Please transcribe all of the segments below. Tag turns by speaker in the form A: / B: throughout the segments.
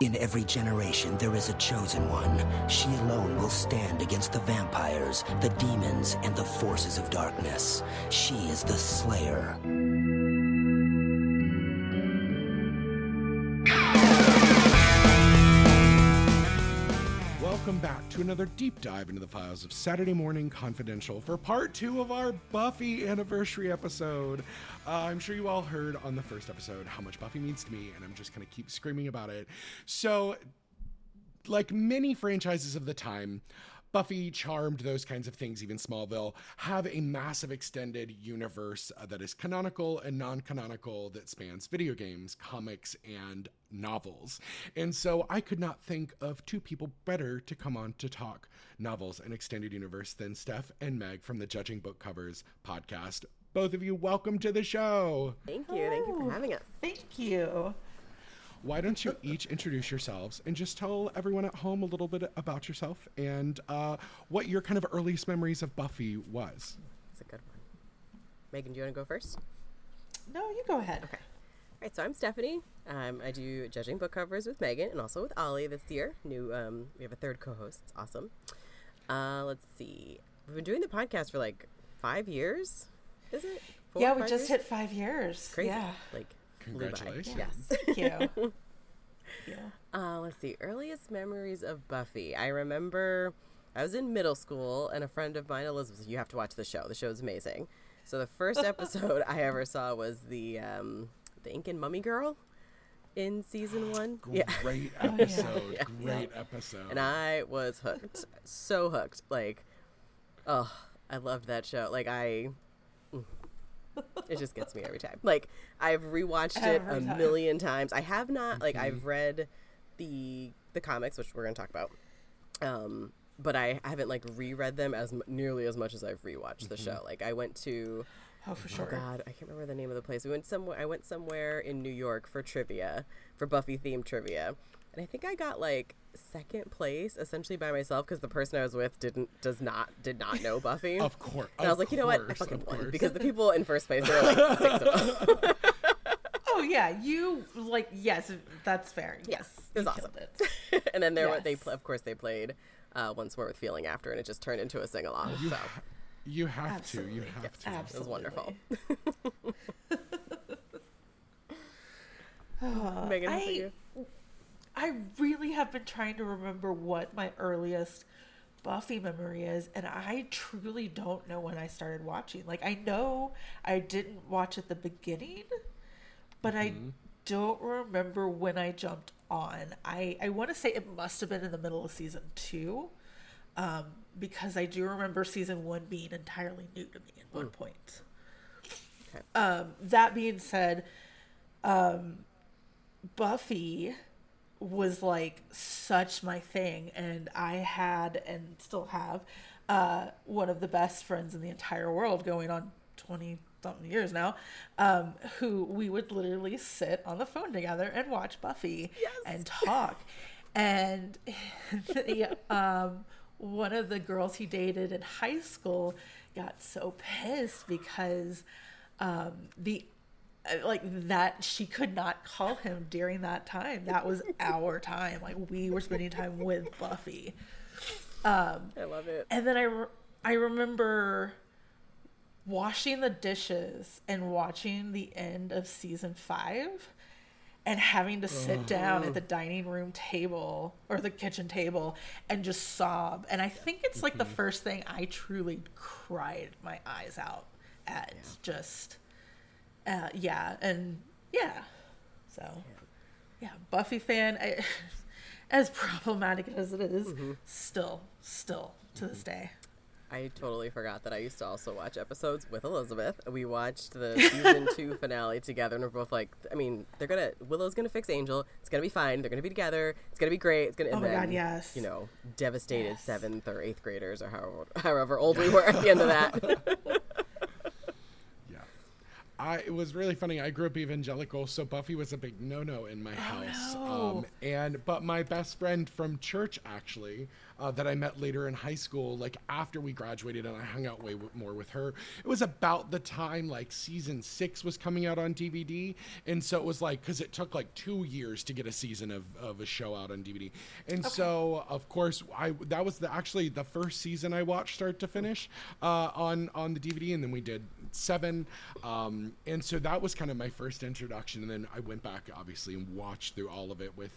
A: In every generation, there is a chosen one. She alone will stand against the vampires, the demons, and the forces of darkness. She is the Slayer.
B: Back to another deep dive into the files of Saturday Morning Confidential for part two of our Buffy anniversary episode. Uh, I'm sure you all heard on the first episode how much Buffy means to me, and I'm just going to keep screaming about it. So, like many franchises of the time, Buffy, Charmed, those kinds of things, even Smallville, have a massive extended universe uh, that is canonical and non canonical that spans video games, comics, and novels. And so I could not think of two people better to come on to talk novels and extended universe than Steph and Meg from the Judging Book Covers podcast. Both of you, welcome to the show.
C: Thank you. Thank you for having us.
D: Thank you.
B: Why don't you each introduce yourselves and just tell everyone at home a little bit about yourself and uh, what your kind of earliest memories of Buffy was?
C: That's a good one. Megan, do you want to go first?
D: No, you go ahead.
C: Okay. All right, so I'm Stephanie. Um, I do judging book covers with Megan and also with Ollie this year. New, um, we have a third co-host. It's awesome. Uh, let's see. We've been doing the podcast for like five years. Is it? Four,
D: yeah, we just
C: years?
D: hit five years.
C: crazy.
D: Yeah.
C: Like flew by.
B: Congratulations.
C: Yes.
D: Thank you. yeah.
C: Uh, let's see. Earliest memories of Buffy. I remember I was in middle school, and a friend of mine, Elizabeth, said, you have to watch the show. The show's amazing. So the first episode I ever saw was the um, the Incan Mummy Girl in season one.
B: Great
D: yeah.
B: episode.
C: Yeah.
B: Great episode.
C: and I was hooked, so hooked. Like, oh, I loved that show. Like I. It just gets me every time. Like I've rewatched it
D: Every
C: a
D: time.
C: million times. I have not like I've read the the comics, which we're gonna talk about. Um, but I haven't like reread them as m- nearly as much as I've rewatched the show. Like I went to
D: Oh, for
C: oh
D: sure.
C: god, I can't remember the name of the place. We went somewhere. I went somewhere in New York for trivia for Buffy themed trivia, and I think I got like second place essentially by myself because the person I was with didn't does not did not know Buffy.
B: of course.
C: And I was like, you know what? I fucking won because the people in first place there were like six of them.
D: Oh yeah, you like yes, that's fair.
C: Yes,
D: Yes,
C: it was awesome.
D: it.
C: and then there were they of course they played uh, once more with feeling after, and it just turned into a sing along.
B: You,
C: So
B: ha- you have to. You have
C: Yes.
B: to.
C: it was wonderful.
D: Uh,
C: Megan, how about
D: I,
C: you?
D: I really have been trying to remember what my earliest Buffy memory is, and I truly don't know when I started watching. Like I know I didn't watch at the beginning, but I don't remember when I jumped on. I I want to say it must have been in the middle of season two, um, because I do remember season one being entirely new to me at one point.
C: Okay.
D: Um, that being said, um, Buffy was like such my thing, and I had and still have uh, one of the best friends in the entire world, going on twenty something years now, um, who we would literally sit on the phone together and watch Buffy and talk, and yeah, um, one of the girls he dated in high school got so pissed because um, the like that she could not call him during that time. That was our time. Like we were spending time with Buffy. Um,
C: I love it.
D: and then I, re- I remember washing the dishes and watching the end of season five and having to sit down at the dining room table or the kitchen table and just sob. And I think it's like the first thing I truly cried my eyes out at. Just, uh, yeah. And yeah. So, yeah, Buffy fan. I, as problematic as it is, still, still to this day.
C: I totally forgot that I used to also watch episodes with Elizabeth. We watched the season two finale together, and we're both like, I mean, they're gonna Willow's gonna fix Angel. It's gonna be fine. They're gonna be together. It's gonna be great. It's gonna.
D: Oh my
C: then,
D: God, yes.
C: You know, devastated
D: Yes.
C: seventh or eighth graders, or however however old we were at the end of that.
B: I it was really funny. I grew up evangelical, so Buffy was a big no-no in my house.
D: Oh, no.
B: Um, and but my best friend from church actually, uh, that I met later in high school, like after we graduated, and I hung out way w- more with her. It was about the time like season six was coming out on DVD, and so it was like because it took like two years to get a season of, of a show out on DVD, and so of course I that was the actually the first season I watched start to finish uh, on on the DVD, and then we did seven, um, and so that was kind of my first introduction, and then I went back obviously and watched through all of it with.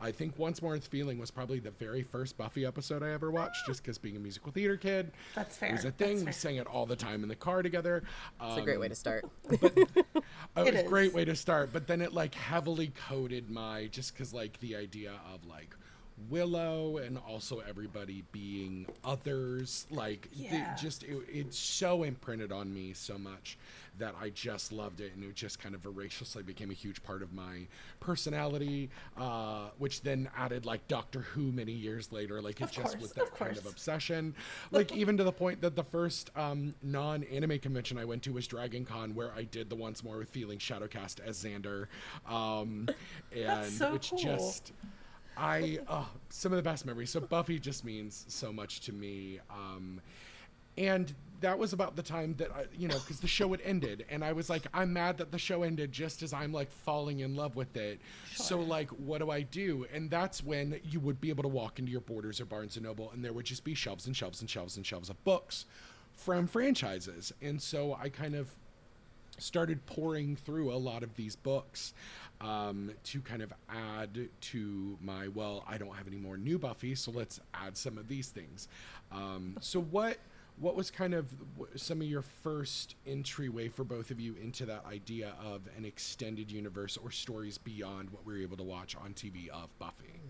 B: I think Once More with Feeling was probably the very first Buffy episode I ever watched, just because being a musical theater kid,
D: That's
B: It was a thing. We sang it all the time in the car together.
C: It's a great way to start.
B: It was a great way to start, but then it like heavily coded my just because like the idea of like Willow and also everybody being others, like
D: Yeah.
B: just it, it's so imprinted on me so much that I just loved it, and it just kind of voraciously became a huge part of my personality, uh, which then added like Doctor Who many years later. Like it
D: Of
B: just
D: course,
B: was that
D: of
B: kind of obsession. Like even to the point that the first um, non-anime convention I went to was Dragon Con, where I did the Once More with Feeling Shadowcast as Xander, um, and
D: so
B: which
D: cool.
B: just I uh, some of the best memories. So Buffy just means so much to me. Um, and that was about the time that I, you know, because the show had ended, and I was like, I'm mad that the show ended just as I'm like falling in love with it. So like, what do I do? And that's when you would be able to walk into your Borders or Barnes and Noble, and there would just be shelves and shelves and shelves and shelves of books from franchises. And so I kind of started pouring through a lot of these books um, to kind of add to my well i don't have any more new buffy so let's add some of these things. Um, so what what was kind of some of your first entryway for both of you into that idea of an extended universe or stories beyond what we were able to watch on tv of buffy?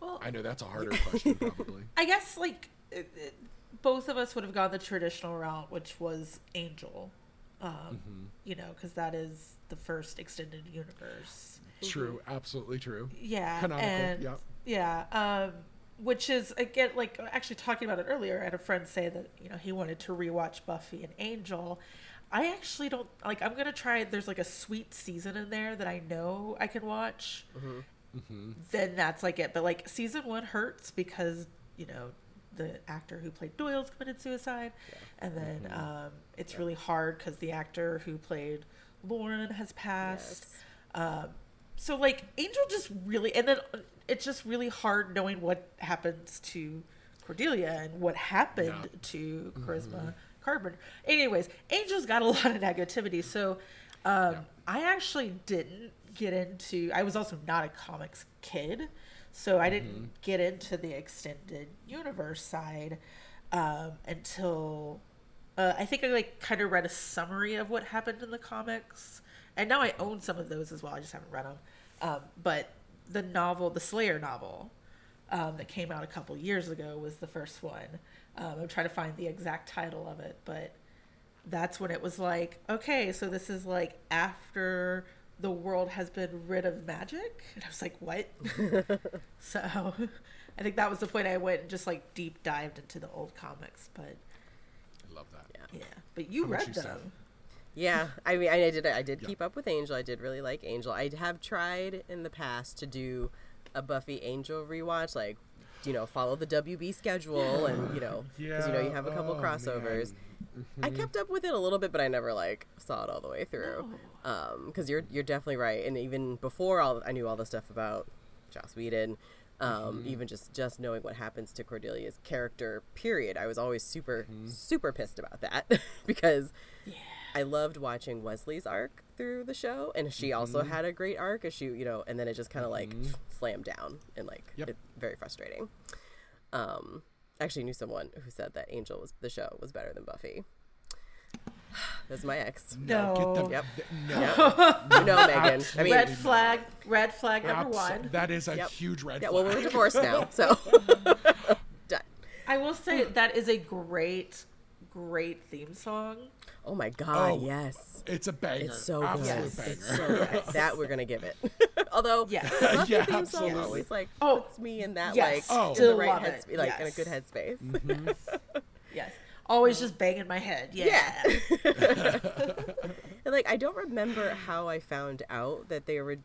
D: Well,
B: i know that's a harder question probably.
D: I guess like it, it, both of us would have gone the traditional route, which was Angel. Um,
B: Mm-hmm.
D: You know, because that is the first extended universe.
B: true absolutely true
D: Yeah,
B: Canonical,
D: and
B: yeah.
D: yeah, um, which is again like actually talking about it earlier. I had a friend say that you know he wanted to rewatch Buffy and Angel. I actually don't like. I'm gonna try. There's like a sweet season in there that I know I can watch.
B: Mm-hmm.
D: Then that's like it. But like season one hurts because you know the actor who played Doyle's committed suicide, and then
B: Mm-hmm.
D: um, it's really hard because the actor who played Lorne has passed. Um, so like Angel just really, and then it's just really hard knowing what happens to Cordelia and what happened
B: Yeah.
D: to Charisma Carpenter. Anyways, Angel's got a lot of negativity, so um, I actually didn't get into. I was also not a comics kid, so I didn't get into the extended universe side um, until uh, I think I like kind of read a summary of what happened in the comics, and now I own some of those as well. I just haven't read them. Um, but the novel, the Slayer novel, um, that came out a couple years ago was the first one. Um, I'm trying to find the exact title of it, but that's when it was like, okay, so this is like after the world has been rid of magic, and I was like, what? so I think that was the point I went and just like deep dived into the old comics, but
B: i love that
D: yeah, yeah. but you
B: How
D: read
B: you,
D: them.
B: Steph?
C: Yeah, I mean, I did. I did
B: Yeah.
C: keep up with Angel. I did really like Angel. I have tried in the past to do a Buffy Angel rewatch, like you know, follow the WB schedule, and you know, because you know you have a couple
B: oh,
C: crossovers.
B: man.
C: I kept up with it a little bit, but I never like saw it all the way through. Um, because you're you're definitely right, and even before all, I knew all the stuff about Joss Whedon. Um, even just just knowing what happens to Cordelia's character, period, I was always super super pissed about that because I loved watching Wesley's arc through the show, and she also
B: Mm-hmm.
C: had a great arc. As she, you know, and then it just kind of like slammed down and like
B: Yep.
C: it, very frustrating. Um, actually knew someone who said that Angel was the show was better than Buffy. That's my ex.
B: no, get
D: No.
C: Yep.
B: no
C: Yep. You know, Megan. I mean,
D: red flag, red flag number one.
B: that is a
C: Yep.
B: huge red
C: yeah.
B: flag
C: Well, we're divorced now, so done.
D: I will say that is a great, great theme song.
C: Oh my God!
B: Oh,
C: yes,
B: It's a banger.
C: it's so good.
B: Absolute banger.
C: It's so good. that we're gonna give it. Although,
D: Yes.
C: the Buffy
B: Yeah,
C: theme song
B: absolutely.
C: always like
D: Oh,
C: puts me in that
D: yes.
C: like
B: Oh.
C: in the right head,
D: it.
C: like in a good headspace. Mm-hmm.
D: Yes. always just banging my head. Yeah.
C: Yeah. and like I don't remember how I found out that they were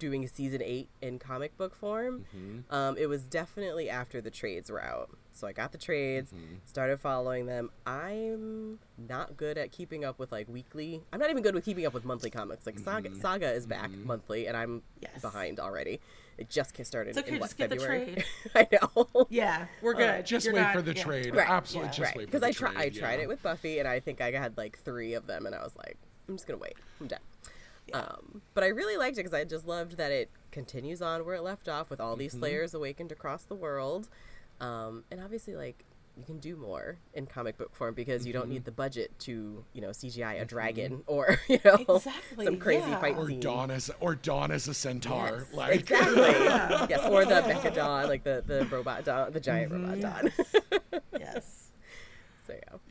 C: doing season eight in comic book form. Mm-hmm. Um, it was definitely after the trades were out. So I got the trades, mm-hmm. started following them. I'm not good at keeping up with like weekly. I'm not even good with keeping up with monthly comics. Like Saga, mm-hmm. Saga is back monthly, and I'm
D: Yes.
C: behind already. It just started
D: It's okay,
C: in what
D: just get the
C: February.
D: trade.
C: I know.
D: Yeah, we're uh, good.
B: Just
D: You're
B: wait
D: not-
B: for the
D: yeah.
B: trade.
C: Right,
B: Absolutely,
D: yeah.
B: just
C: right
B: wait for
C: because
B: the
C: I tried I tried
B: yeah.
C: it with Buffy and I think I had like three of them and I was like I'm just gonna wait I'm done um, but I really liked it because I just loved that it continues on where it left off with all these
B: Mm-hmm.
C: Slayers awakened across the world um, and obviously like you can do more in comic book form because you don't
B: Mm-hmm.
C: need the budget to you know CGI a dragon or you know
D: Exactly,
C: some crazy
D: yeah.
C: fight
B: Or
C: scene
B: Dawn as or Dawn as a centaur.
C: Yes,
B: like
C: exactly yes or the Mecha Dawn like the the robot Dawn the giant robot
B: Mm-hmm.
C: Dawn
D: Yes.
C: so yeah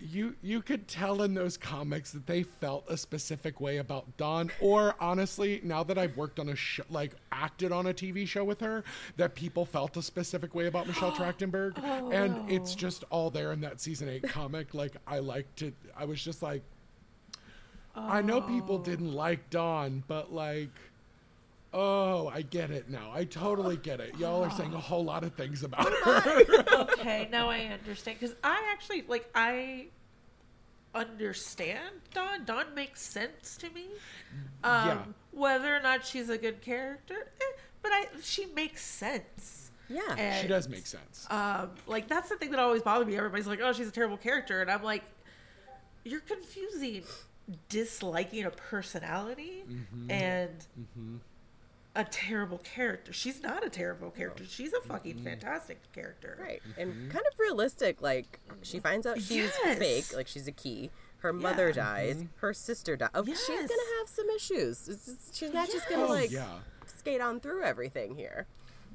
B: you you could tell in those comics that they felt a specific way about Dawn or honestly now that I've worked on a show like acted on a TV show with her that people felt a specific way about Michelle Trachtenberg. And it's oh. just all there in that season 8 comic. Like I liked it. I was just like I know people oh. didn't like Dawn but like Oh, I get it now. I totally get it. Y'all are saying a whole lot of things about her.
D: Okay, now I understand because I actually like I understand Dawn. Dawn makes sense to me. Um,
B: Yeah.
D: Whether or not she's a good character, eh, but I she makes sense.
C: yeah
D: And,
B: she does make sense.
D: Um, like that's the thing that always bothered me. Everybody's like, "Oh, she's a terrible character," and I'm like, "You're confusing disliking a personality
B: Mm-hmm.
D: and a terrible character. She's not a terrible character. She's a fucking
B: Mm-hmm.
D: fantastic character."
C: Right. And kind of realistic. Like, she finds out she's
D: Yes.
C: fake, like, she's a key. Her mother
D: Yeah.
C: dies. Her sister dies. Oh, she's going to have some issues. Just- she's not just going to,
B: Oh,
C: like,
B: yeah.
C: skate on through everything here.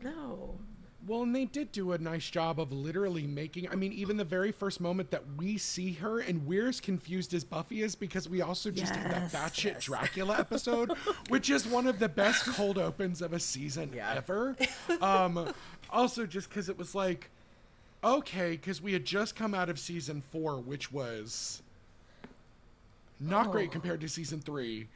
D: No.
B: Well, and they did do a nice job of literally making. I mean, even the very first moment that we see her, and we're as confused as Buffy is because we also just did that
D: Yes,
B: batshit
D: yes.
B: Dracula episode, which is one of the best cold opens of a season
C: Yeah.
B: ever. Um, also, just because it was like, okay, because we had just come out of season four, which was not
D: Oh.
B: great compared to season three.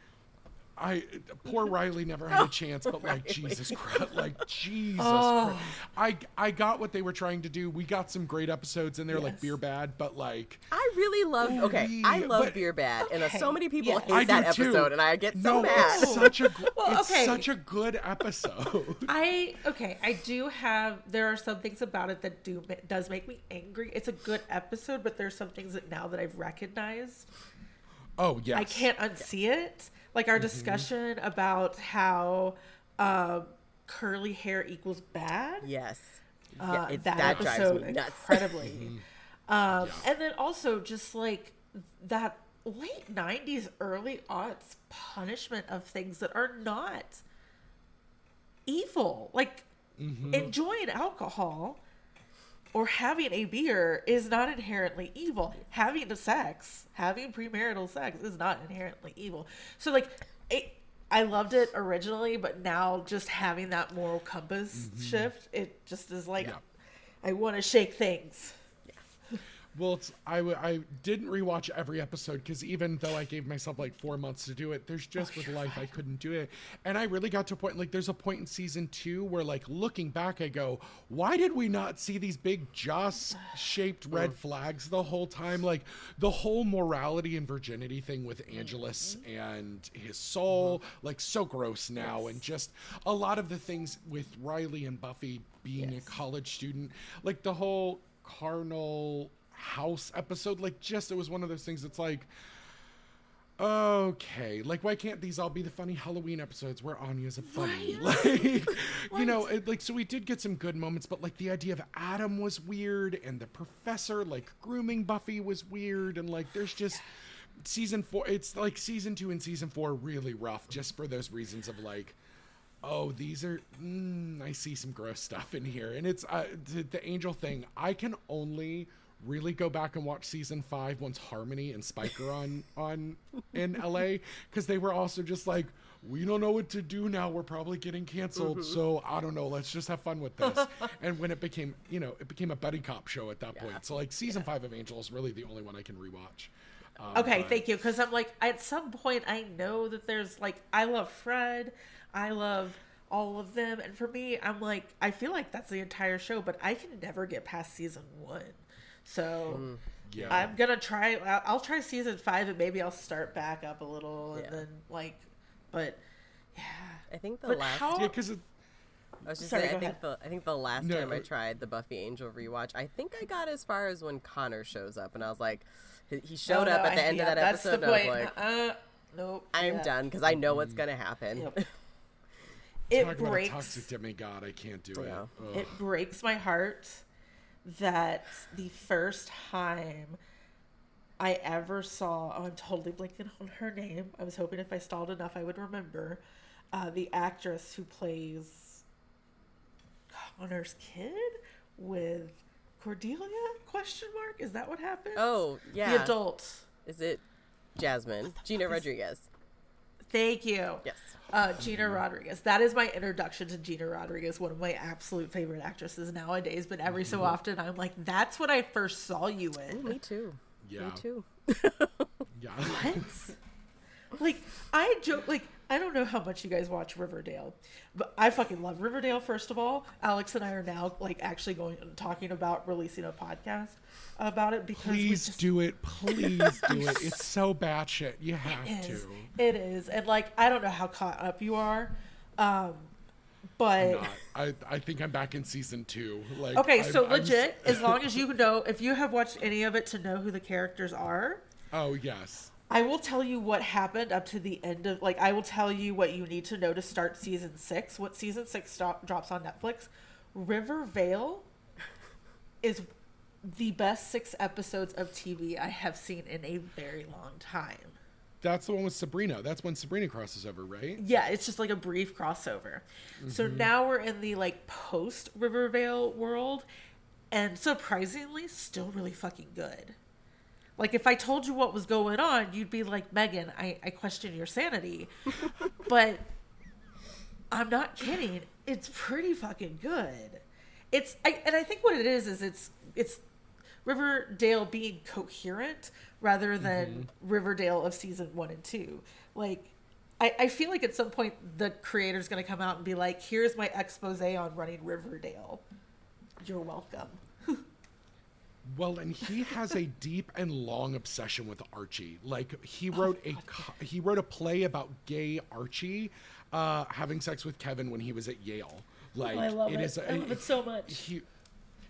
B: I poor Riley never had a chance, but like Jesus Christ, like Jesus
D: Oh.
B: Christ. I I got what they were trying to do. We got some great episodes in there, like Beer Bad, but like
C: I really love. Okay, I love
B: but-
C: Beer Bad, and uh, so many people
D: yes.
C: hate
B: I
C: that
B: do too.
C: episode, and I get so
B: no,
C: mad.
B: It's such a
D: Well,
B: it's
D: okay.
B: such a good episode.
D: I okay. I do have. There are some things about it that do does make me angry. It's a good episode, but there's some things that now that I've recognized,
B: Oh yes,
D: I can't unsee it. Like our discussion about how um, curly hair equals bad.
C: yes.
D: Uh,
C: yeah, it,
D: that,
C: that, drives
D: episode
C: me nuts.
D: incredibly. um, And then also just like that late '90s, early aughts punishment of things that are not evil, like enjoying alcohol or having a beer is not inherently evil. Having a sex, having premarital sex is not inherently evil. So like it I loved it originally, but now just having that moral compass mm-hmm. shift, it just is like
B: Yeah.
D: I want to shake things.
B: Well, it's, I, w- I didn't rewatch every episode because even though I gave myself like four months to do it, there's just with life I couldn't do it. And I really got to a point like there's a point in season two where like looking back, I go, why did we not see these big Joss shaped red flags the whole time? Like the whole morality and virginity thing with Angelus and his soul, like so gross now, and just a lot of the things with Riley and Buffy being a college student, like the whole carnal house episode like just it was one of those things that's like okay like why can't these all be the funny halloween episodes where anya's a bunny like you know it, like so we did get some good moments but like the idea of adam was weird and the professor like grooming buffy was weird and like there's just season four it's like season two and season four really rough just for those reasons of like oh these are mm, i see some gross stuff in here and it's uh, the, the angel thing i can only really go back and watch season five once harmony and spike are on on in la because they were also just like we don't know what to do now. We're probably getting canceled. So I don't know. Let's just have fun with this. and when it became, you know, it became a buddy cop show at that point. So like season five of Angel is really the only one I can rewatch. Um,
D: Okay,
B: but-
D: thank you. Because I'm like, at some point, I know that there's like, I love Fred, I love all of them, and for me, I'm like, I feel like that's the entire show, but I can never get past season one. So
B: Yeah.
D: I'm gonna try. I'll, I'll try season five, and maybe I'll start back up a little, and
C: Yeah.
D: then like, but yeah,
C: I think the
D: But
C: last.
D: how-
B: Yeah, because
C: I was just
D: Sorry,
C: saying, I
D: go
C: think the I think the last
B: No.
C: time I tried the Buffy Angel rewatch, I think I got as far as when Connor shows up, and I was like, he, he showed
D: Oh,
C: up
D: no,
C: at the
D: I-
C: end
D: yeah,
C: of that
D: that's
C: episode,
D: the
C: and I was
D: point.
C: like,
D: uh, nope,
C: I'm
D: yeah.
C: done because I know what's gonna happen.
D: Yep. It
B: talk about a
D: breaks.
B: toxic demigod. I can't do
C: Yeah.
B: it. Ugh.
D: it breaks my heart that the first time I ever saw, oh, I'm totally blanking on her name. I was hoping if I stalled enough, I would remember uh, the actress who plays Connor's kid with Cordelia? Question mark? Is that what happened?
C: Oh yeah,
D: the adult.
C: is it Jasmine Gina Rodriguez?
D: Thank you.
C: Yes.
D: Uh, Gina Rodriguez. That is my introduction to Gina Rodriguez, one of my absolute favorite actresses nowadays. But every so often, I'm like, that's what I first saw you in.
C: Me too.
B: Yeah.
C: Me too.
B: Yeah.
D: What? like, I joke, like, I don't know how much you guys watch Riverdale, but I fucking love Riverdale, first of all. Alex and I are now, like, actually going and talking about releasing a podcast about it because
B: Please
D: just,
B: do it. Please do it. It's so batshit. You have
D: It
B: to.
D: It is. And, like, I don't know how caught up you are, um, but.
B: I, I think I'm back in season two. Like
D: Okay,
B: I'm-
D: so
B: I'm
D: legit, as long as you know, if you have watched any of it to know who the characters are,
B: Oh yes.
D: I will tell you what happened up to the end of, like, I will tell you what you need to know to start season six. What season six stop, drops on Netflix. Rivervale is the best six episodes of TV I have seen in a very long time.
B: That's the one with Sabrina. That's when Sabrina crosses over, right?
D: Yeah, it's just like a brief crossover. So mm-hmm. now we're in the like post Rivervale world, and surprisingly, still really fucking good. Like if I told you what was going on, you'd be like, Megan, I, I question your sanity. but I'm not kidding. It's pretty fucking good. It's I, and I think what it is is it's it's Riverdale being coherent rather than mm-hmm. Riverdale of season one and two. Like, I, I feel like at some point the creator's going to come out and be like, here's my expose on running Riverdale. You're welcome.
B: Well, and he has a deep and long obsession with Archie. Like he wrote a co- he wrote a play about gay Archie uh, having sex with Kevin when he was at Yale. Like
D: I love it.
B: is
D: I love it so much.
B: He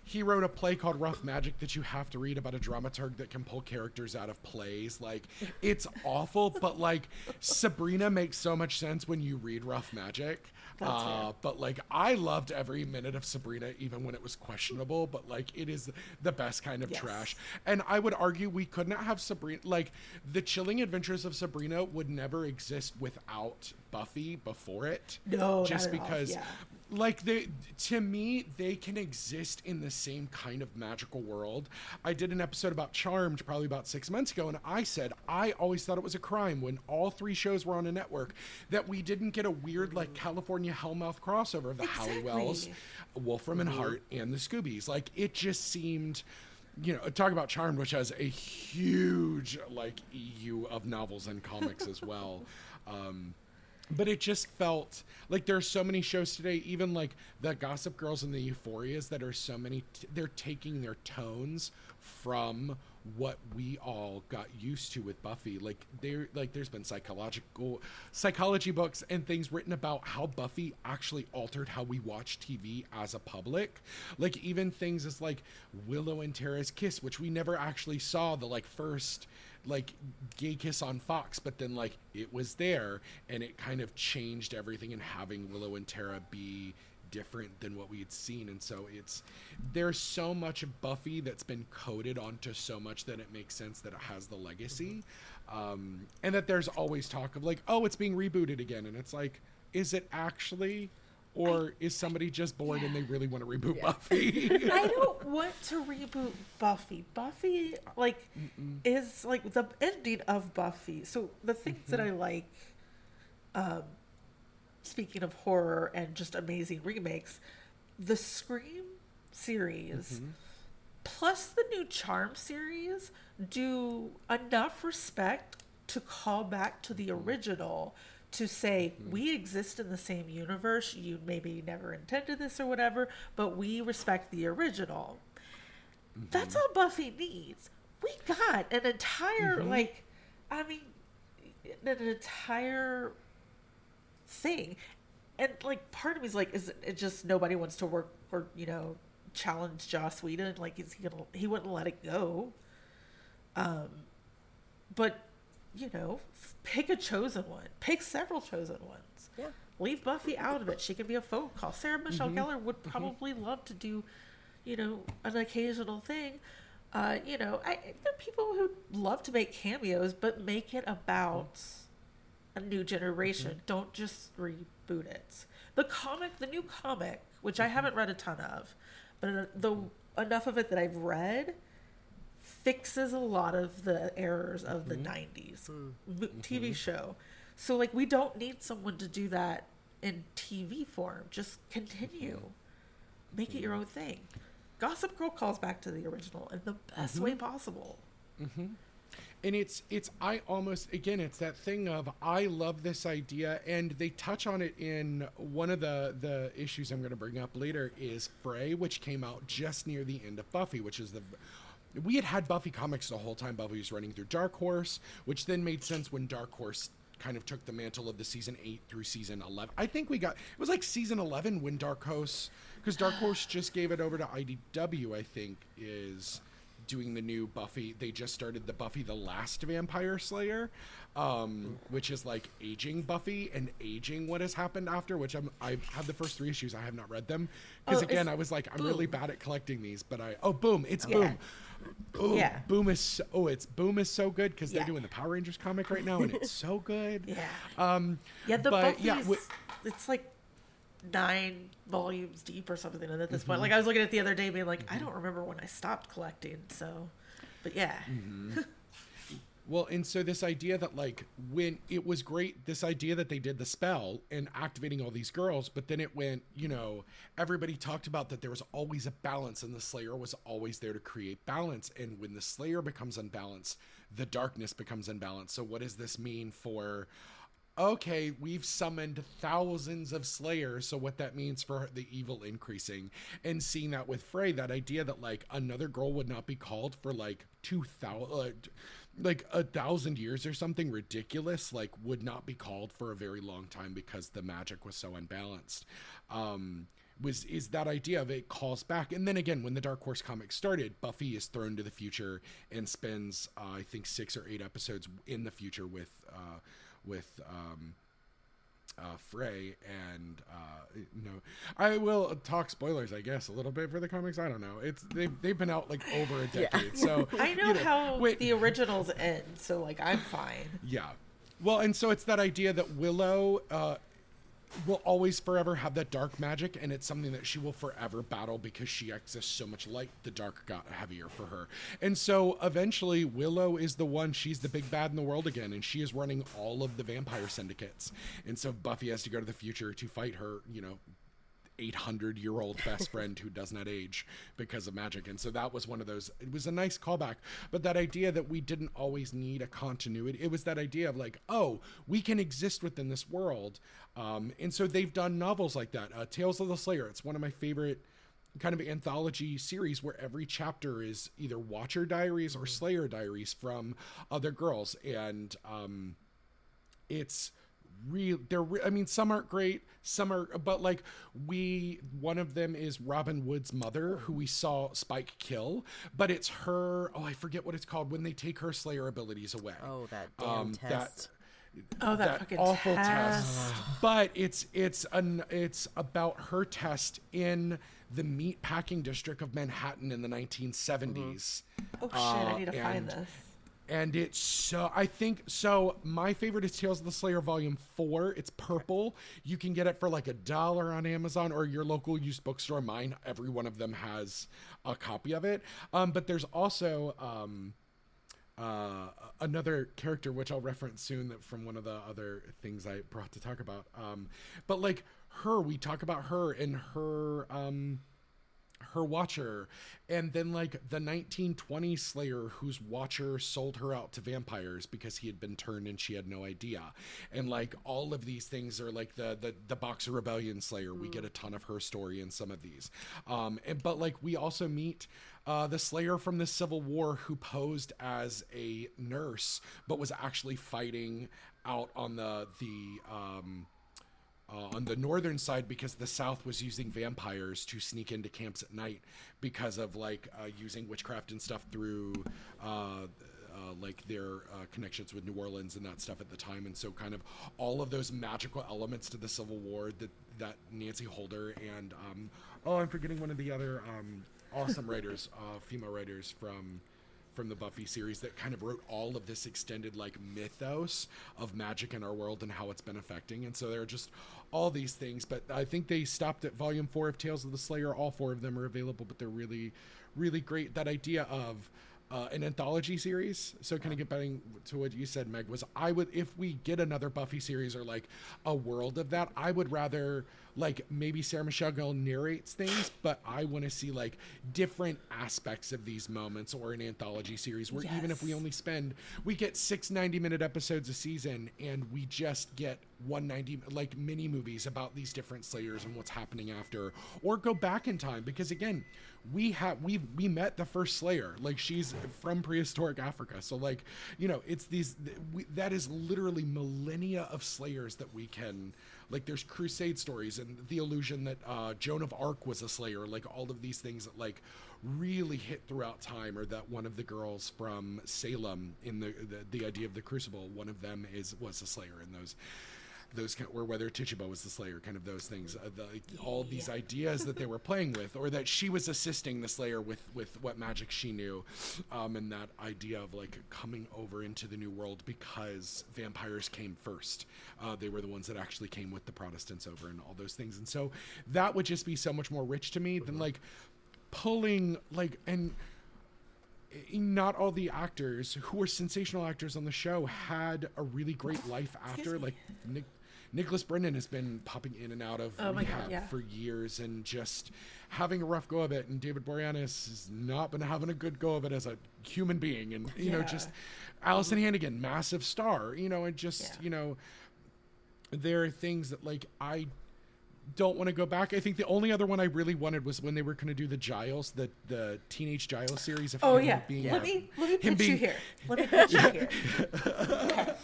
B: he wrote a play called Rough Magic that you have to read about a dramaturg that can pull characters out of plays. Like it's awful, but like Sabrina makes so much sense when you read Rough Magic. Uh, but like I loved every minute of Sabrina, even when it was questionable. But like it is the best kind of
D: Yes.
B: trash. And I would argue we could not have Sabrina. Like the Chilling Adventures of Sabrina would never exist without Buffy before it.
D: No,
B: just
D: not at all,
B: because
D: yeah.
B: like they to me they can exist in the same kind of magical world i did an episode about charmed probably about six months ago and i said i always thought it was a crime when all three shows were on a network that we didn't get a weird like california hellmouth crossover of the halliwells
D: Exactly.
B: wolfram and hart and the scoobies like it just seemed you know, talk about Charmed, which has a huge like EU of novels and comics as well. Um, but it just felt like there are so many shows today even like the gossip girls and the euphorias that are so many t- they're taking their tones from what we all got used to with buffy. Like there like there's been psychological psychology books and things written about how buffy actually altered how we watch tv as a public. Like even things as like willow and tara's kiss which we never actually saw the like first like gay kiss on Fox, but then like it was there and it kind of changed everything and having Willow and Tara be different than what we had seen and so it's there's so much Buffy that's been coded onto so much that it makes sense that it has the legacy um and that there's always talk of like oh it's being rebooted again and it's like is it actually or is somebody just bored and they really want to reboot Buffy?
D: I don't want to reboot Buffy. Buffy, like, is like the ending of Buffy. So the things that I mm-hmm. like um, speaking of horror and just amazing remakes, the Scream series mm-hmm. plus the new Charm series do enough respect to call back to the mm-hmm. original to say mm-hmm. we exist in the same universe. You maybe never intended this or whatever, but we respect the original. Mm-hmm. That's all Buffy needs. We got an entire mm-hmm. like, I mean, an entire thing, and like part of me is like, is it just nobody wants to work or you know challenge Joss Whedon? Like, is he gonna? He wouldn't let it go. Um, but you know, pick a chosen one. Pick several chosen ones.
C: Yeah.
D: Leave Buffy out of it. She can be a phone call. Sarah Michelle Gellar would probably love to do, you know, an occasional thing. Uh, you know, I, there are people who love to make cameos, but make it about a new generation. Don't just reboot it. The comic, the new comic, which I haven't read a ton of, but uh, the enough of it that I've read fixes a lot of the errors of the 90s mo- TV show. So like we don't need someone to do that in TV form. Just continue. Mm-hmm. Make it your mm-hmm. own thing. Gossip Girl calls back to the original in the best way mm-hmm. possible.
B: and it's it's i almost again it's that thing of i love this idea and they touch on it in one of the the issues i'm going to bring up later is Fray which came out just near the end of buffy which is the we had had buffy comics the whole time buffy was running through dark horse which then made sense when dark horse kind of took the mantle of the season 8 through season 11 i think we got it was like season 11 when dark horse because dark horse just gave it over to idw i think is doing the new Buffy. They just started the Buffy the Last Vampire Slayer, um, which is like aging Buffy and aging what has happened after. Which I'm I have the first three issues. I have not read them because
D: Oh,
B: again I was like I'm really bad at collecting these. But I oh boom it's
D: Yeah.
B: boom. Oh,
D: Yeah.
B: boom is so, oh it's boom is so good because
D: Yeah.
B: they're doing the Power Rangers comic right now and it's so good.
D: Yeah.
B: Um,
D: Yeah, the
B: but
D: Buffy's,
B: yeah,
D: it's like nine volumes deep or something and at this
B: Mm-hmm.
D: point. Like I was looking at it the other day being like, I don't remember when I stopped collecting, so but yeah.
B: Mm-hmm. Well, and so this idea that like when it was great, this idea that they did the spell and activating all these girls, but then it went, you know, everybody talked about that there was always a balance and the Slayer was always there to create balance. And when the Slayer becomes unbalanced, the darkness becomes unbalanced. So what does this mean for okay, we've summoned thousands of slayers, so what that means for the evil increasing. And seeing that with Fray, that idea that like another girl would not be called for like two thousand, uh, like a thousand years or something ridiculous, like would not be called for a very long time because the magic was so unbalanced. Um, was is that idea of it calls back and then again when the dark horse comic started buffy is thrown to the future and spends uh, i think six or eight episodes in the future with uh, with um, uh, Fray and uh, no, I will talk spoilers, I guess, a little bit for the comics. I don't know. It's they've they've been out like over a decade, so
D: I know,
B: you
D: how
B: wait,
D: the originals end, so like I'm fine.
B: yeah. Well, and so it's that idea that Willow uh, will always forever have that dark magic, and it's something that she will forever battle because she exists so much light. The dark got heavier for her, and so eventually Willow is the one. She's the big bad in the world again, and she is running all of the vampire syndicates. And so Buffy has to go to the future to fight her. You know, 800 year old best friend who does not age because of magic. And so that was one of those, it was a nice callback. But that idea that we didn't always need a continuity, it was that idea of like, oh, we can exist within this world. Um, and so they've done novels like that. Uh, Tales of the Slayer, it's one of my favorite kind of anthology series where every chapter is either Watcher Diaries or Slayer Diaries from other girls. And, um, it's real they're re- i mean some aren't great some are but like we one of them is robin wood's mother who we saw spike kill but it's her oh i forget what it's called when they take her slayer abilities away
C: Oh, that damn
B: Um, that-
C: test.
D: Oh, that,
B: that
D: fucking
B: awful
D: test.
B: test. But it's it's an it's about her test in the meat packing district of Manhattan in the 1970s.
D: Oh shit, I need to
B: and-
D: find this.
B: And it's so I think so my favorite is Tales of the Slayer volume 4. It's purple. You can get it for like a dollar on Amazon or your local used bookstore. Mine every one of them has a copy of it. Um but there's also um uh, another character which I'll reference soon that from one of the other things I brought to talk about. Um, but like her, we talk about her and her um, her watcher and then like the 1920 slayer whose watcher sold her out to vampires because he had been turned and she had no idea. And like all of these things are like the the, the boxer rebellion slayer. We get a ton of her story in some of these. Um and but like we also meet uh, the Slayer from the Civil War, who posed as a nurse, but was actually fighting out on the the um, uh, on the northern side because the South was using vampires to sneak into camps at night because of like uh, using witchcraft and stuff through uh, uh, like their uh, connections with New Orleans and that stuff at the time, and so kind of all of those magical elements to the Civil War that that Nancy Holder and um, oh, I'm forgetting one of the other um, awesome writers, uh, female writers from from the Buffy series that kind of wrote all of this extended like mythos of magic in our world and how it's been affecting. And so there are just all these things. But I think they stopped at volume four of Tales of the Slayer. All four of them are available, but they're really, really great. That idea of uh, an anthology series. So kind of get back to what you said, Meg, was I would if we get another Buffy series or like a world of that, I would rather like maybe Sarah Michelle Gellar narrates things, but I want to see like different aspects of these moments or an anthology series where even if we only spend we get six 90 minute episodes a season and we just get 190 like mini movies about these different slayers and what's happening after or go back in time because again we have we we met the first slayer. Like she's from prehistoric africa. So like you know it's these we, that is literally millennia of slayers that we can like there's crusade stories and the illusion that uh, joan of arc was a slayer like all of these things that like really hit throughout time or that one of the girls from salem in the the, the idea of the crucible one of them is was a slayer in those those kind or whether Tituba was the Slayer, kind of those things, uh, the, all these ideas that they were playing with, or that she was assisting the Slayer with with what magic she knew, um, and that idea of like coming over into the new world because vampires came first. Uh, they were the ones that actually came with the Protestants over, and all those things, and so that would just be so much more rich to me than like pulling like and not all the actors who were sensational actors on the show had a really great life after. Like Nick, Nicholas Brendon has been popping in and out of
D: Oh my God, yeah.
B: for years and just having a rough go of it. And David Boreanaz has not been having a good go of it as a human being. And you know, just Alyson Hannigan, massive star. You know, and just
D: Yeah.
B: you know, there are things that like I don't want to go back. I think the only other one I really wanted was when they were going to do the Giles, the the teenage Giles series. Of
D: Oh
B: him
D: yeah.
B: being
D: Let me let me pitch you here. Let me pitch you here. Okay.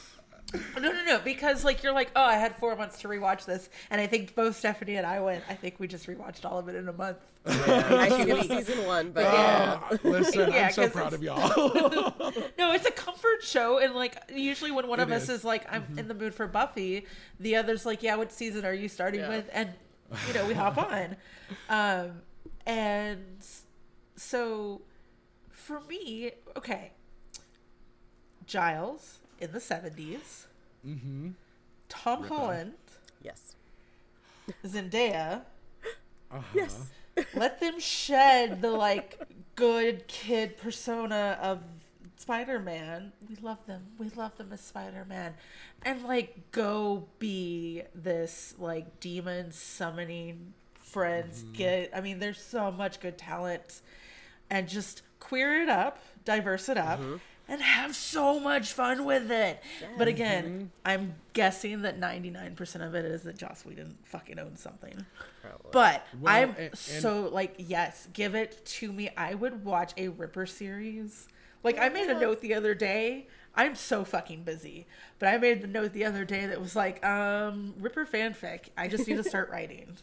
D: No, no, no. Because like you're like, oh, I had four months to rewatch this, and I think both Stephanie and I went. I think we just rewatched all of it in a month.
C: I skipped season one, but
D: Yeah.
B: Ah, listen,
D: Yeah,
B: I'm so
D: 'cause
B: proud
D: it's-
B: of y'all.
D: No, it's a comfort show, and like usually when one of
B: It
D: us
B: is.
D: is like, I'm in the mood for Buffy, the other's like, yeah, what season are you starting
C: Yeah.
D: with? And you know, we hop on. Um, and so for me, okay, Giles in the 70s,
B: mm-hmm.
D: Tom
B: Ripper.
D: Holland,
C: yes,
D: Zendaya.
B: uh-huh.
C: yes,
D: let them shed the like good kid persona of Spider-Man. We love them. We love them as Spider-Man. And like go be this like demon summoning friends get I mean there's so much good talent and just queer it up, diverse it up. And have so much fun with it. But again, I'm guessing that 99% of it is that Joss Whedon fucking owns something.
C: probably.
D: But
B: Well,
D: I'm
B: and- and-
D: so like, yes, give it to me. I would watch a Ripper series. Like I made a note the other day. I'm so fucking busy, but I made the note the other day that was like, um, Ripper fanfic. I just need to start writing.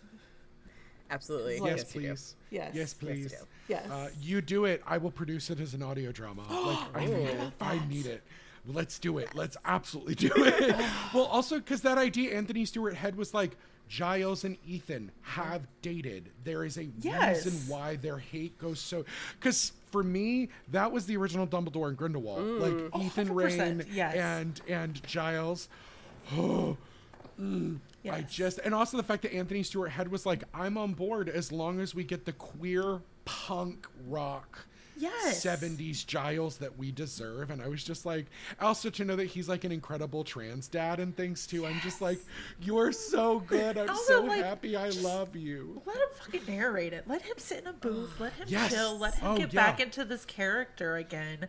C: Absolutely.
D: Yes,
B: Yes,
C: you do.
B: please.
D: Yes.
B: Yes,
C: Yes,
B: please.
C: you do.
D: Yes.
B: Uh, you do it. I will produce it as an audio drama. like I need it. I need it. Let's do it. Let's absolutely do it. well, also because that idea, Anthony Stewart Head was like. Giles and Ethan have dated. There is a
D: Yes.
B: reason why their hate goes so. Because for me, that was the original Dumbledore and Grindelwald. Like Ethan
D: 100%,
B: Rayne
D: yes.
B: and and Giles. I
D: Yes.
B: just and also the fact that Anthony Stewart Head was like, I'm on board as long as we get the queer punk rock
D: Yes.
B: 70s Giles that we deserve. And I was just like, also to know that he's like an incredible trans dad and things too. I'm just like, you're so good. I'm
D: Also,
B: so
D: like,
B: happy. I love you.
D: Let him fucking narrate it. Let him sit in a booth. Let him
B: Yes.
D: chill. Let him
B: Oh,
D: get
B: yeah.
D: back into this character again.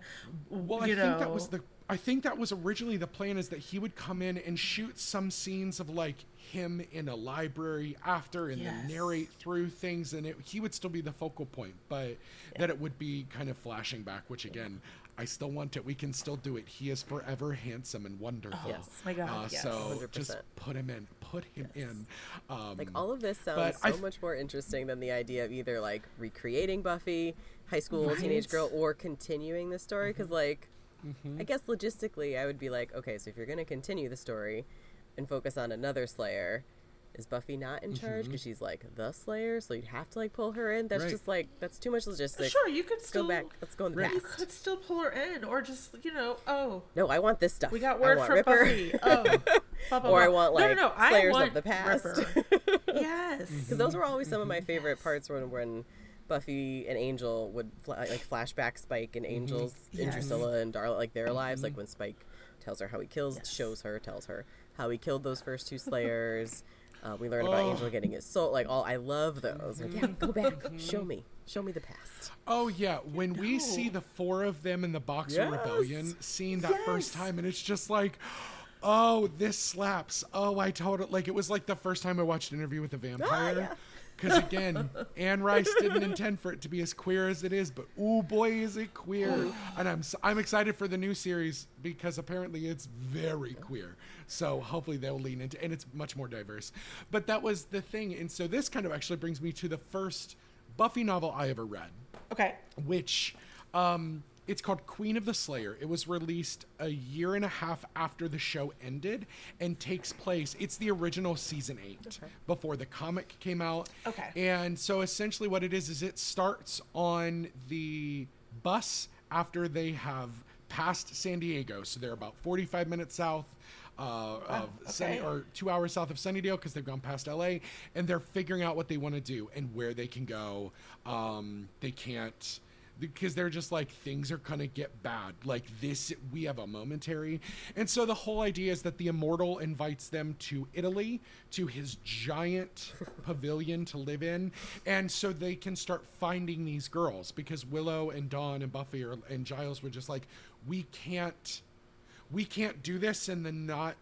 B: Well, I
D: you
B: think that was the. I think that was originally the plan is that he would come in and shoot some scenes of like him in a library after and then narrate through things and it, he would still be the focal point but that it would be kind of flashing back which again I still want it we can still do it he is forever handsome and wonderful
C: Yes.
D: My God,
B: uh,
D: yes.
B: so just
C: 100%.
B: put him in put him in um,
C: Like all of this
B: but
C: sounds
B: I
C: so
B: th-
C: much more interesting than the idea of either like recreating Buffy, high school teenage
D: Right. Mm-hmm.
C: girl, or continuing the story. Because like, I guess logistically, I would be like, okay, so if you're gonna continue the story and focus on another Slayer, is Buffy not in charge mm-hmm. because she's like the Slayer? So you'd have to like pull her in. That's
B: Mm-hmm. Right.
C: just like that's too much logistics.
D: Sure, you could
C: Let's
D: still
C: go back. Let's go in the
B: Right.
D: You
C: past.
D: could still pull her in, or just you know, oh,
C: No, I want this stuff.
D: we got word from
C: Ripper.
D: Buffy. Oh, blah, blah,
C: Or I want, like,
D: no, no. I
C: Slayers of the past.
D: Yes. Mm-hmm.
C: Because those were always some of my mm-hmm. favorite parts when when Buffy and Angel would fla- like flashback Spike and Angel's and
D: Yes.
C: Drusilla and Darla like their lives. Like when Spike tells her how he kills,
D: Yes.
C: shows her, tells her how he killed those first two Slayers. Uh, we learned about
B: Oh.
C: Angel getting his soul. Like all, I love those. Like, mm-hmm. yeah, go back, mm-hmm. show me, show me the past.
B: Oh yeah, when we see the four of them in the Boxer
C: Yes.
B: Rebellion scene that first time, and it's just like, oh, this slaps. Oh, I totally like. It was like the first time I watched an Interview with a Vampire.
C: Ah, yeah.
B: Because again, Anne Rice didn't intend for it to be as queer as it is, but ooh boy is it queer! and I'm I'm excited for the new series because apparently it's very queer. So hopefully they'll lean into, and it's much more diverse. But that was the thing, and so this kind of actually brings me to the first Buffy novel I ever read
D: Okay.
B: which um, it's called Queen of the Slayer. It was released a year and a half after the show ended and takes place. It's the original season eight before the comic came out.
D: Okay.
B: And so essentially, what it is is it starts on the bus after they have passed San Diego. So they're about 45 minutes south. Uh, of Sunny, or two hours south of Sunnydale because they've gone past LA and they're figuring out what they want to do and where they can go. Um, they can't because they're just like things are gonna get bad like this we have a momentary and so the whole idea is that the immortal invites them to italy to his giant pavilion to live in and so they can start finding these girls because willow and dawn and buffy are, and giles were just like we can't we can't do this and then not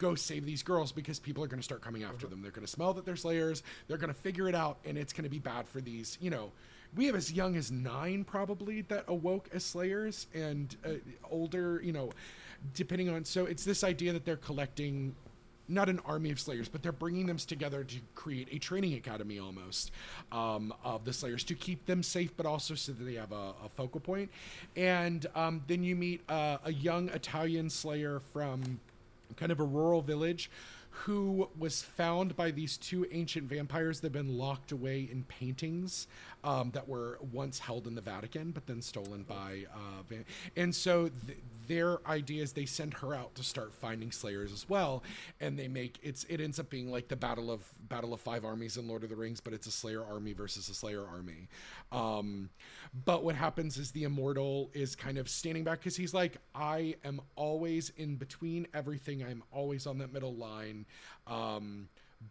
B: go save these girls because people are going to start coming after uh-huh. them. They're going to smell that they're slayers. They're going to figure it out, and it's going to be bad for these. You know, we have as young as nine probably that awoke as slayers, and uh, older. You know, depending on. So it's this idea that they're collecting. Not an army of Slayers, but they're bringing them together to create a training academy almost um, of the Slayers to keep them safe, but also so that they have a, a focal point. And um, then you meet uh, a young Italian Slayer from kind of a rural village who was found by these two ancient vampires that have been locked away in paintings um, that were once held in the Vatican, but then stolen by. Uh, van- and so th- their idea is they send her out to start finding slayers as well, and they make it's it ends up being like the battle of battle of five armies in Lord of the Rings, but it's a Slayer army versus a Slayer army. Um, but what happens is the immortal is kind of standing back because he's like, I am always in between everything. I'm always on that middle line. Um,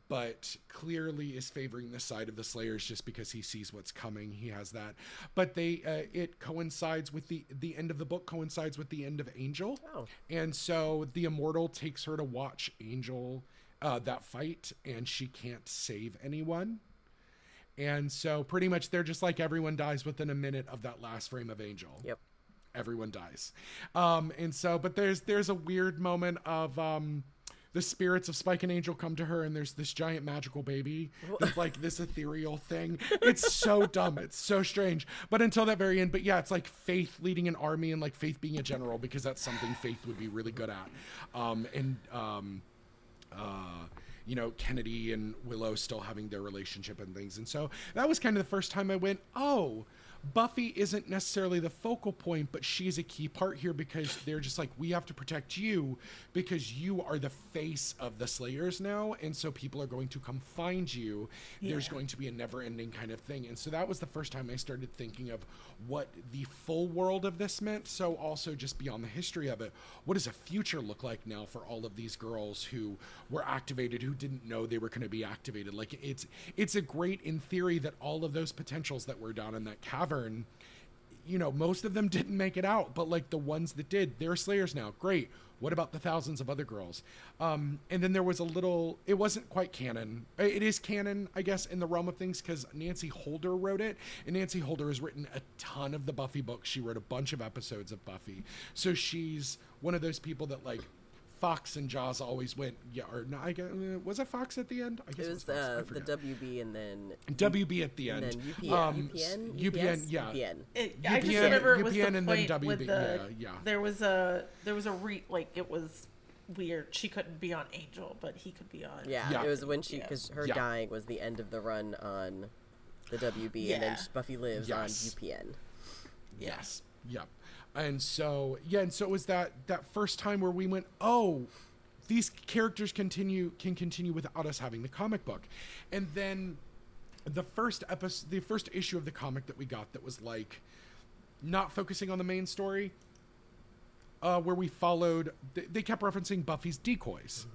B: but clearly is favoring the side of the slayers just because he sees what's coming. He has that. But they uh, it coincides with the the end of the book coincides with the end of angel.
C: Oh.
B: and so the immortal takes her to watch angel uh, that fight and she can't save anyone. And so pretty much they're just like everyone dies within a minute of that last frame of angel.
C: Yep.
B: everyone dies. Um and so but there's there's a weird moment of um the spirits of spike and angel come to her and there's this giant magical baby that's like this ethereal thing. It's so dumb. It's so strange. But until that very end but yeah it's like faith leading an army and like faith being a general because that's something faith would be really good at. Um and um uh, you know, Kennedy and Willow still having their relationship and things. And so that was kind of the first time I went, oh, Buffy isn't necessarily the focal point, but she's a key part here because they're just like, we have to protect you because you are the face of the Slayers now. And so people are going to come find you. There's going to be a never ending kind of thing. And so that was the first time I started thinking of what the full world of this meant. So also just beyond the history of it, what does a future look like now for all of these girls who were activated, who didn't know they were going to be activated? Like it's, it's a great in theory that all of those potentials that were down in that cavern you know, most of them didn't make it out, but like the ones that did, they're Slayers now. Great. What about the thousands of other girls? Um, and then there was a little, it wasn't quite canon. It is canon, I guess, in the realm of things because Nancy Holder wrote it. And Nancy Holder has written a ton of the Buffy books. She wrote a bunch of episodes of Buffy. So she's one of those people that like, Fox and Joss always went, yeah, or no, I guess, uh, was it Fox at the end? I guess
C: It was
B: Fox. I
C: uh, the. WB and then
B: WB at the end.
C: and
B: end.
C: then UPN,
B: Um,
C: UPN,
B: UPN,
C: UPS?
B: yeah.
C: UPN.
D: It, I just
B: UPN
D: remember it was
B: UPN
D: the
B: and then
D: point
B: WB,
D: with the
B: yeah, yeah.
D: there was a there was a re like it was weird. She couldn't be on Angel, but he could be on.
C: Yeah,
B: Yeah.
C: it was when she because her
B: Yeah.
C: dying was the end of the run on the WB, and then Buffy lives
B: Yes.
C: on UPN.
B: Yes. Yep. And so yeah, and so it was that that first time where we went, oh, these characters continue can continue without us having the comic book, and then the first episode, the first issue of the comic that we got that was like not focusing on the main story, uh, where we followed. They, they kept referencing Buffy's decoys.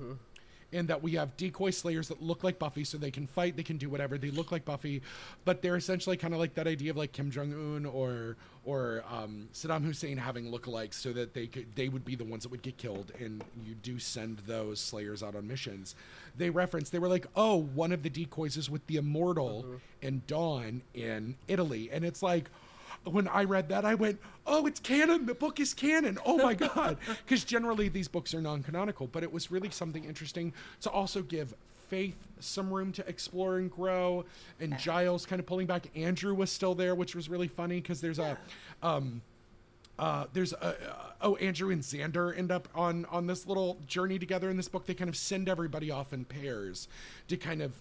B: And that we have decoy slayers that look like Buffy, so they can fight, they can do whatever. They look like Buffy, but they're essentially kind of like that idea of like Kim Jong Un or or um, Saddam Hussein having lookalikes, so that they could they would be the ones that would get killed. And you do send those slayers out on missions. They referenced they were like, oh, one of the decoys is with the Immortal and Dawn in Italy, and it's like when I read that, I went, "Oh, it's canon. The book is canon. Oh my god!" Because generally these books are non-canonical, but it was really something interesting to also give Faith some room to explore and grow, and Giles kind of pulling back. Andrew was still there, which was really funny because there's a. Um, uh, there's a, uh, oh Andrew and Xander end up on on this little journey together in this book. They kind of send everybody off in pairs to kind of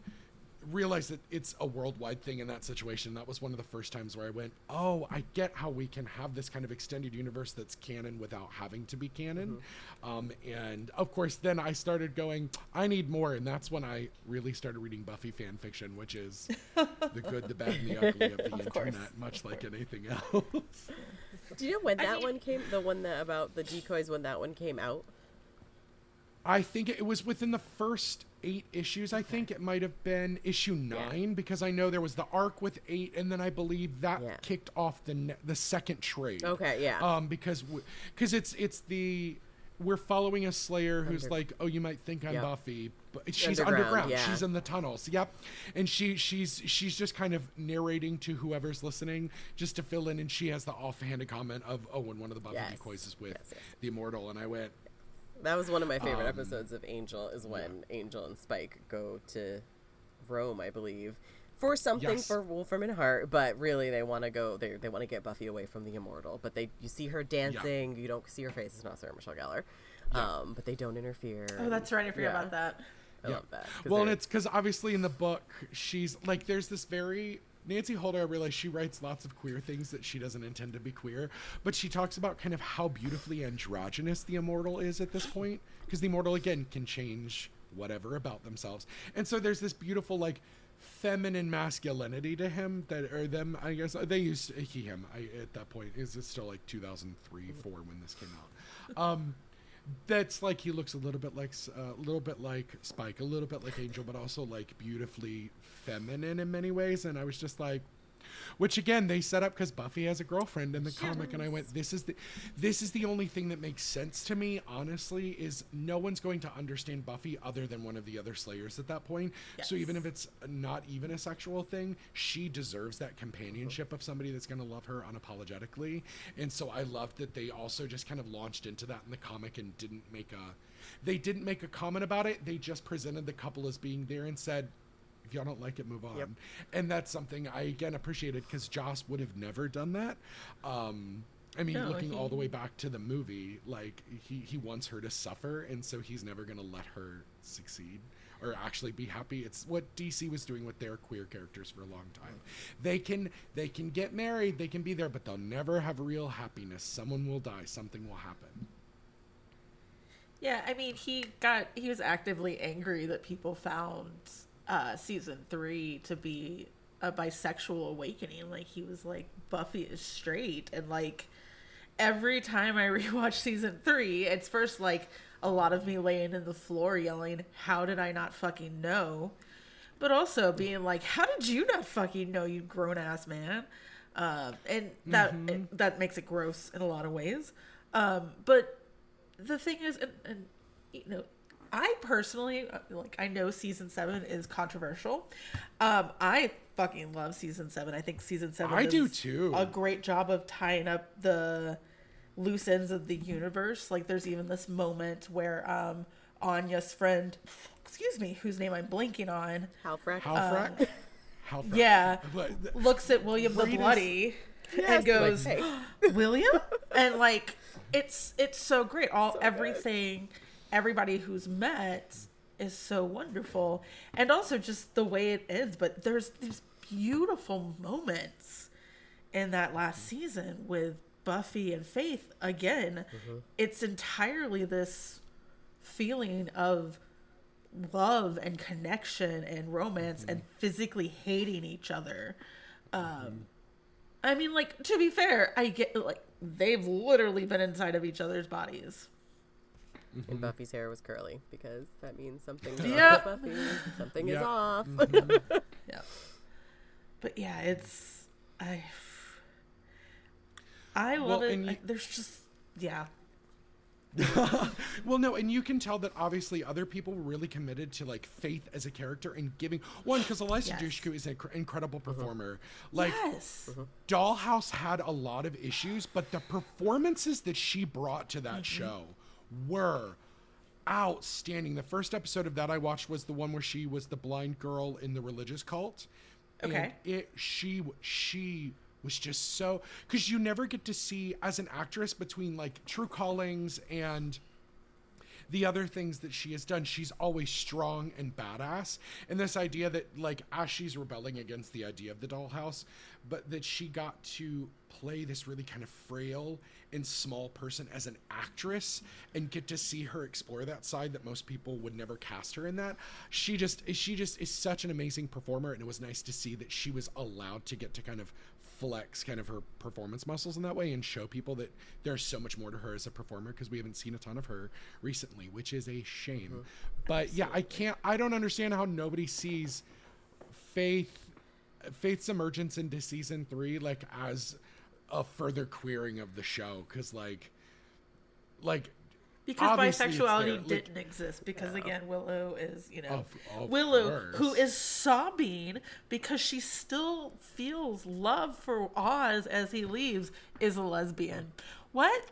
B: realize that it's a worldwide thing in that situation. That was one of the first times where I went, oh, I get how we can have this kind of extended universe that's canon without having to be canon. Um, and of course, then I started going, I need more, and that's when I really started reading Buffy fan fiction, which is the good, the bad, and the ugly of the
D: course.
B: internet, much like anything else.
C: Do you know when
D: I
C: that
D: mean-
C: one came? The one that about the decoys when that one came out?
B: I think it was within the first eight issues. I think it might have been issue nine because I know there was the arc with eight, and then I believe that
C: Yeah.
B: kicked off the ne- the second trade.
C: Okay, yeah.
B: Um, because because it's it's the we're following a Slayer who's
C: Under-
B: like, oh, you might think I'm
C: Yep.
B: Buffy, but she's
C: Underground,
B: underground.
C: yeah.
B: She's in the tunnels. Yep, and she she's she's just kind of narrating to whoever's listening just to fill in, and she has the offhanded comment of, oh, and one of the Buffy
C: Yes.
B: decoys is with
C: Yes, yes.
B: the Immortal, and I went,
C: That was one of my favorite
B: Um,
C: episodes of Angel. Is when Angel and Spike go to Rome, I believe, for something
B: Yes.
C: for Wolfram and Hart. But really, they want to go. They they want to get Buffy away from the Immortal. But they you see her dancing. You don't see her face. It's not Sarah Michelle Gellar. Um, but they don't interfere.
D: Oh, that's right. I forgot
C: Yeah.
D: about that.
C: I love that. 'cause
B: Well, and
C: they're-
B: it's because obviously in the book, she's like, there's this very. Nancy Holder, I realize she writes lots of queer things that she doesn't intend to be queer, but she talks about kind of how beautifully androgynous the immortal is at this point, because the immortal, again, can change whatever about themselves. And so there's this beautiful, like, feminine masculinity to him that, or them, I guess, they used he, him I, at that point. Is it still like 2003, 4 when this came out? Um, that's like he looks a little bit like uh, a little bit like Spike, a little bit like Angel, but also like beautifully feminine in many ways. And I was just like, which again they set up because Buffy has a girlfriend in the comic, and I went, this is the this is the only thing that makes sense to me. Honestly, is no one's going to understand Buffy other than one of the other Slayers at that point. So even if it's not even a sexual thing, she deserves that companionship of somebody that's going to love her unapologetically. And so I loved that they also just kind of launched into that in the comic and didn't make a they didn't make a comment about it. They just presented the couple as being there and said, if y'all don't like it, move on. And that's something I again appreciated because Joss would have never done that. Um, I mean,
D: No,
B: looking all the way back to the movie, like he, he wants her to suffer, and so he's never gonna let her succeed or actually be happy. It's what DC was doing with their queer characters for a long time. They can they can get married, they can be there, but they'll never have real happiness. Someone will die, something will happen.
D: Yeah, I mean, he got he was actively angry that people found uh season 3 to be a bisexual awakening. Like he was like Buffy is straight and like every time I rewatch season 3, it's first like a lot of me laying in the floor yelling, "How did I not fucking know?" But also being like, "How did you not fucking know, you grown ass man?" Um, and that it, that makes it gross in a lot of ways. Um, but the thing is, and, and you know, I personally uh, like. I know season seven is controversial. Um, I fucking love season seven. I think season seven.
B: I do too.
D: A great job of tying up the loose ends of the universe. Like, there's even this moment where um, Anya's friend, excuse me, whose name I'm blanking on,
C: Halfrek.
B: Halfrack? Halfrack.
D: yeah,
B: But-
D: looks at William the Bloody
C: Yes,
D: and goes,
C: like,
D: William, and like it's it's so great. All everything, everybody who's met is so wonderful, and also just the way it ends. But there's these beautiful moments in that last season with Buffy and Faith. Again, mm-hmm. it's entirely this feeling of love and connection and romance mm-hmm. and physically hating each other. Mm-hmm. Um, I mean, like to be fair, I get like they've literally been inside of each other's bodies. Mm-hmm.
C: And Buffy's hair was curly because that means something
D: Yeah.
C: with Buffy. Something is
B: Yeah.
C: off. Mm-hmm.
D: Yeah, but yeah, it's I. I love
B: Well,
D: it.
B: and you-
D: I- there's just yeah,
B: well, no, and you can tell that obviously other people were really committed to like Faith as a character and giving one because Eliza
D: Yes.
B: Dushku is an inc- incredible mm-hmm. performer. Like
D: yes,
B: Dollhouse had a lot of issues, but the performances that she brought to that
D: Mm-hmm.
B: show were outstanding. The first episode of that I watched was the one where she was the blind girl in the religious cult.
D: Okay.
B: And it she she was just so cuz you never get to see as an actress between like Tru Callings and the other things that she has done, she's always strong and badass. And this idea that, like, as she's rebelling against the idea of the dollhouse, but that she got to play this really kind of frail and small person as an actress and get to see her explore that side that most people would never cast her in that. She just, she just is such an amazing performer. And it was nice to see that she was allowed to get to kind of flex kind of her performance muscles in that way and show people that there's so much more to her as a performer because we haven't seen a ton of her recently, which is a shame. Mm-hmm. But yeah, I can't I don't understand how nobody sees Faith Faith's emergence into season 3 like as a further queering of the show cuz like like
D: because
B: obviously
D: bisexuality
B: like-
D: didn't exist. Because again, Willow is you know
B: Of- of
D: Willow who
B: course.
D: is sobbing because she still feels love for Oz as he leaves is a lesbian. What?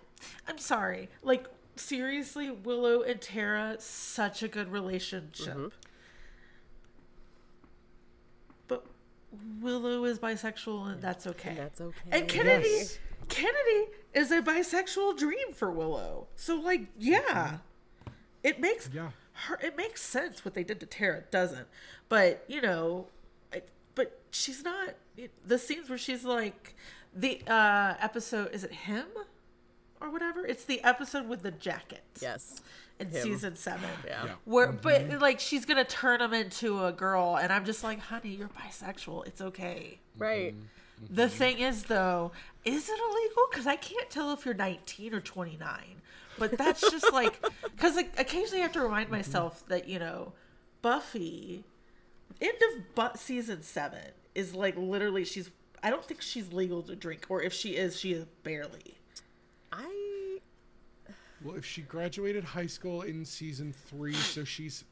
D: I'm sorry. Like seriously, Willow and Tara such a good relationship.
B: Mm-hmm.
D: But Willow is bisexual and that's okay.
C: And that's okay.
D: And Kennedy,
B: Yes.
D: Kennedy is a bisexual dream for Willow. So like, yeah, mm-hmm. it makes
B: Yeah.
D: her. It makes sense what they did to Tara. Doesn't, but you know, it, but she's not. It, the scenes where she's like, the uh episode is it him or whatever? It's the episode with the jacket.
C: yes.
D: In
C: him.
D: season seven.
C: Yeah.
B: Yeah.
D: Where, mm-hmm. but like she's gonna turn him into a girl, and I'm just like, honey, you're bisexual. It's okay.
C: Right. Mm-hmm.
D: The thing is, though, is it illegal? Because I can't tell if you're 19 or 29. But that's just like, because like, occasionally I have to remind myself that, you know, Buffy, end of but season seven, is like literally, she's, I don't think she's legal to drink, or if she is, she is barely.
C: I
B: Well, if she graduated high school in season three, so she's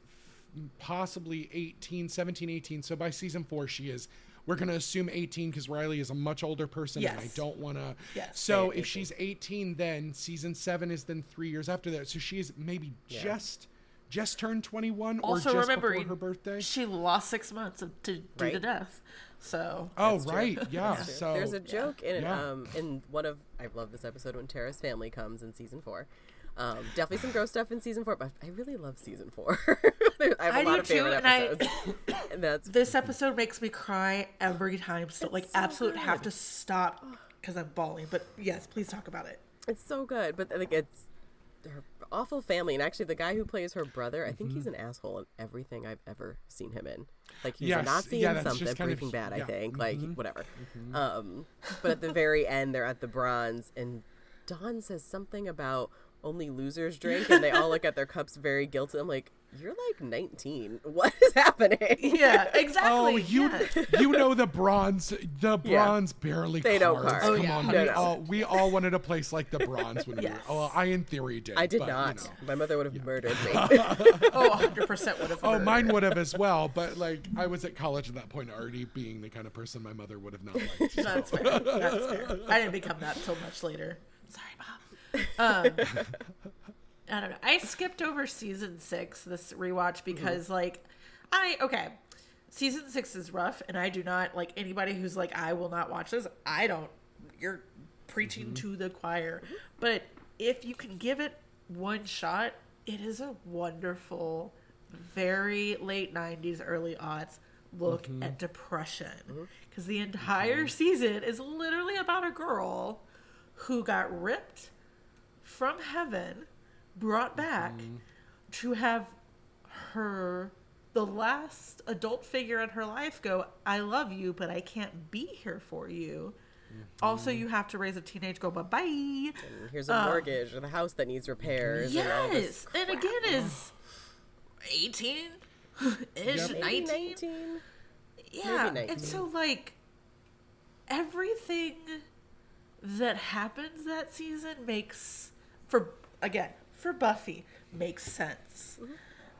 B: possibly 18, 17, 18. So by season four, she is. We're going to assume 18 because Riley is a much older person and I don't want to.
D: Yes,
B: So
D: very
B: if she's 18, then season seven is then three years after that. So she is maybe just just turned 21
D: Also,
B: or just
D: remember,
B: before her birthday.
D: she lost six months of- to, due to
C: Right.
D: death. So,
B: Oh,
C: That's true.
B: right. Yeah.
C: That's.
B: So
C: there's a joke in it,
B: Yeah.
C: um in one of I love this episode when Tara's family comes in season four. Um, definitely some gross stuff in season four, but I really love season four. I have a
D: I
C: lot
D: do
C: of favorite
D: too, and I-
C: episodes. and that's
D: This episode makes me cry every time. So like,
C: so
D: absolute have to stop because I'm bawling. But yes, please talk about it.
C: It's so good, but like it's her awful family, and actually the guy who plays her brother, I think he's an asshole in everything I've ever seen him in. Like he's
B: Yes,
C: a Nazi
B: yeah,
C: in something,
B: kind of-
C: Breaking Bad, I
B: yeah,
C: think, like whatever. Um, but at the very end, they're at the bronze, and Dawn says something about only losers drink, and they all look at their cups very guilty. I'm like, you're like 19. What is happening?
D: Yeah, exactly.
B: Oh, you
D: yeah.
B: you know the bronze the bronze barely
C: They don't
B: carves.
C: carve.
B: Oh, Come
D: Oh, yeah.
B: on,
C: No,
B: we
C: no.
B: all we all wanted a place like the bronze when we
D: Yes.
B: were. Oh, I in theory did.
C: I did
B: but, you
C: not.
B: know.
C: My mother would have murdered me.
D: oh, 100 percent would have.
B: Oh, mine would have as well, but like I was at college at that point already, being the kind of person my mother would have not liked. so-
D: That's fair. That's fair. I didn't become that until much later. Sorry, mom. Um, I don't know. I skipped over season six this rewatch mm-hmm. because, like, I okay. Season six is rough, and I do not like anybody who's like, I will not watch this. I don't. You're preaching mm-hmm. to the choir, but if you can give it one shot, it is a wonderful, very late '90s, early aughts look mm-hmm. at depression because the entire season is literally about a girl who got ripped from heaven, brought back mm-hmm. to have her the last adult figure in her life go, I love you, but I can't be here for you. Mm-hmm. Also, you have to raise a teenage girl, bye bye.
C: Here's a um, mortgage or the house that needs repairs. and all this
D: Yes. And again, is 18 ish,
B: Yep.
D: 19.
C: 19.
D: Yeah.
C: Maybe
D: And so, like, everything that happens that season makes, for, again, for Buffy, makes sense.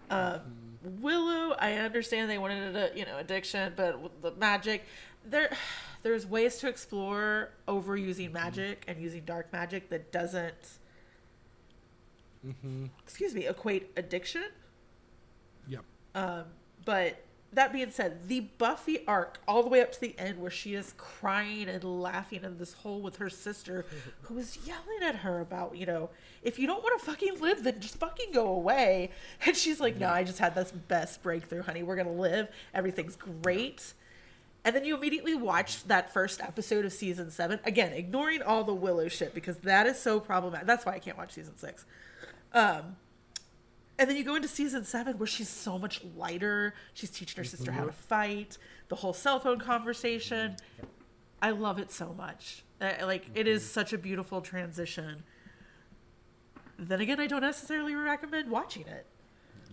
D: Um, Willow, I understand they wanted a, you know, addiction, but the magic, there, there's ways to explore overusing mm-hmm. magic and using dark magic that doesn't, mm-hmm. excuse me, equate addiction.
B: Yep.
D: Um, but that being said, the Buffy arc, all the way up to the end, where she is crying and laughing in this hole with her sister, who is yelling at her about, you know, if you don't want to fucking live, then just fucking go away. And she's like, no, I just had this best breakthrough, honey. We're going to live. Everything's great. And then you immediately watch that first episode of season seven. Again, ignoring all the Willow shit because that is so problematic. That's why I can't watch season six. Um, and then you go into season seven where she's so much lighter. She's teaching her sister how to fight. The whole cell phone conversation. I love it so much. Uh, like it is such a beautiful transition. Then again, I don't necessarily recommend watching it.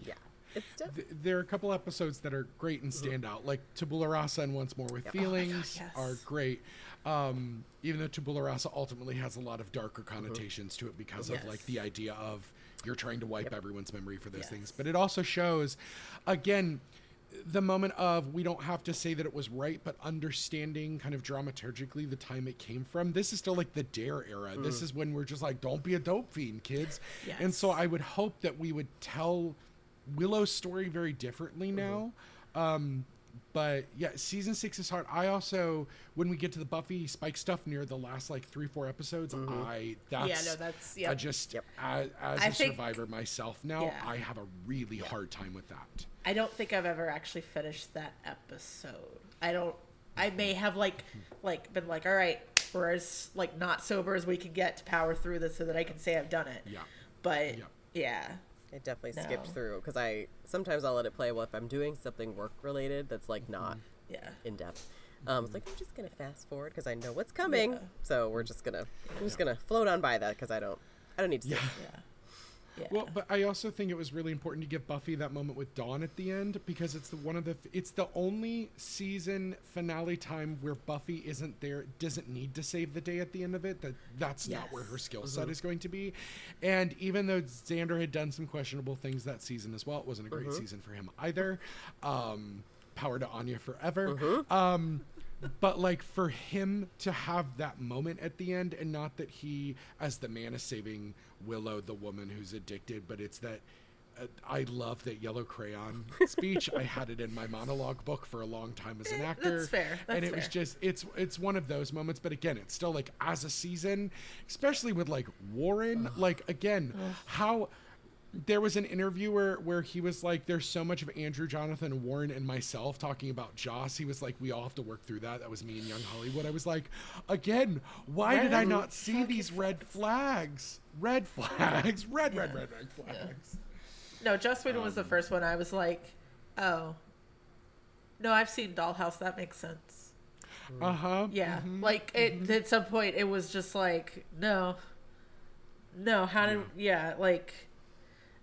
C: Yeah. It's def-
B: Th- there are a couple episodes that are great and stand out, like Tabula Rasa and Once More with
C: Yep.
B: Feelings
D: Oh yes.
B: are great. Um, even though Tabula Rasa ultimately has a lot of darker connotations to it because of like the idea of you're trying to wipe everyone's memory for those things. But it also shows, again, the moment of we don't have to say that it was right, but understanding kind of dramaturgically the time it came from. This is still like the Dare era. This is when we're just like, don't be a dope fiend, kids. And so I would hope that we would tell Willow's story very differently now. Um, but yeah, season six is hard. I also, when we get to the Buffy Spike stuff near the last like three, four episodes, mm-hmm. I that's
D: no, that's-
B: I just
C: Yep.
B: as, as
D: I
B: a
D: think-
B: survivor myself now,
D: Yeah.
B: I have a really hard time with that.
D: I don't think I've ever actually finished that episode. I don't. I may have like like been like, all right, we're as like not sober as we can get to power through this, so that I can say I've done it.
B: Yeah.
D: But
B: Yeah.
D: yeah,
C: I definitely skipped through because I sometimes I'll let it play. Well, if I'm doing something work related that's like not
D: yeah.
C: in depth, um, it's like I'm just gonna fast forward because I know what's coming.
D: Yeah.
C: So we're just gonna I'm just gonna float on by that because I don't I don't need to. see
B: Yeah.
C: it.
D: Yeah. Yeah.
B: Well, but I also think it was really important to give Buffy that moment with Dawn at the end because it's the one of the it's the only season finale time where Buffy isn't there doesn't need to save the day at the end of it that that's not where her skill set is going to be. And even though Xander had done some questionable things that season as well, it wasn't a great season for him either. Um, power to Anya forever. Um, but like for him to have that moment at the end and not that he as the man is saving willow the woman who's addicted but it's that uh, i love that yellow crayon speech. I had it in my monologue book for a long time as an actor.
D: That's fair.
B: and
D: That's
B: it was just it's it's one of those moments. But again it's still like as a season especially with like warren. Like again how there was an interview where where he was like, "There's so much of Andrew, Jonathan, Warren, and myself talking about Joss." He was like, "We all have to work through that." That was me and Young Hollywood. I was like, "Again, why did I not see these red flags? Red flags, red, red, red, red flags."
D: No, Joss Whedon was the um, first one. I was like, oh. No, I've seen Dollhouse. That makes sense.
B: Uh huh.
D: Yeah, mm-hmm, like it mm-hmm. at some point it was just like no, no. How did yeah like,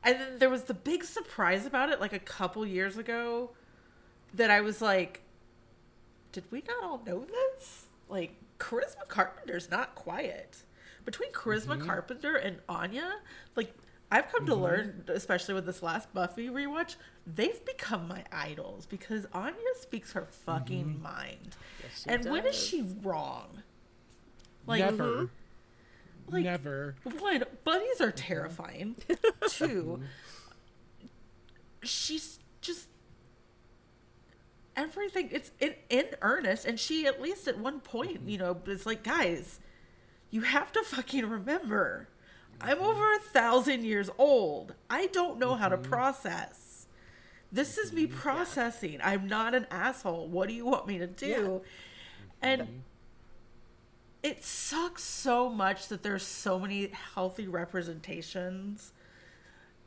D: and then there was the big surprise about it like a couple years ago, that I was like, did we not all know this? Like Charisma Carpenter's not quiet. Between Charisma mm-hmm. Carpenter and Anya, like I've come to mm-hmm. learn, especially with this last Buffy rewatch, they've become my idols because Anya speaks her fucking mm-hmm. mind.
C: she
D: and when is she wrong? Like
B: Never.
D: Like-
B: Never.
D: one, bunnies are terrifying. Two, mm-hmm. she's just everything. It's in in earnest, and she at least at one point, mm-hmm. you know, is like, guys, you have to fucking remember, mm-hmm. I'm over a thousand years old. I don't know how to process. This is me processing. I'm not an asshole. What do you want me to do? And it sucks so much that there's so many healthy representations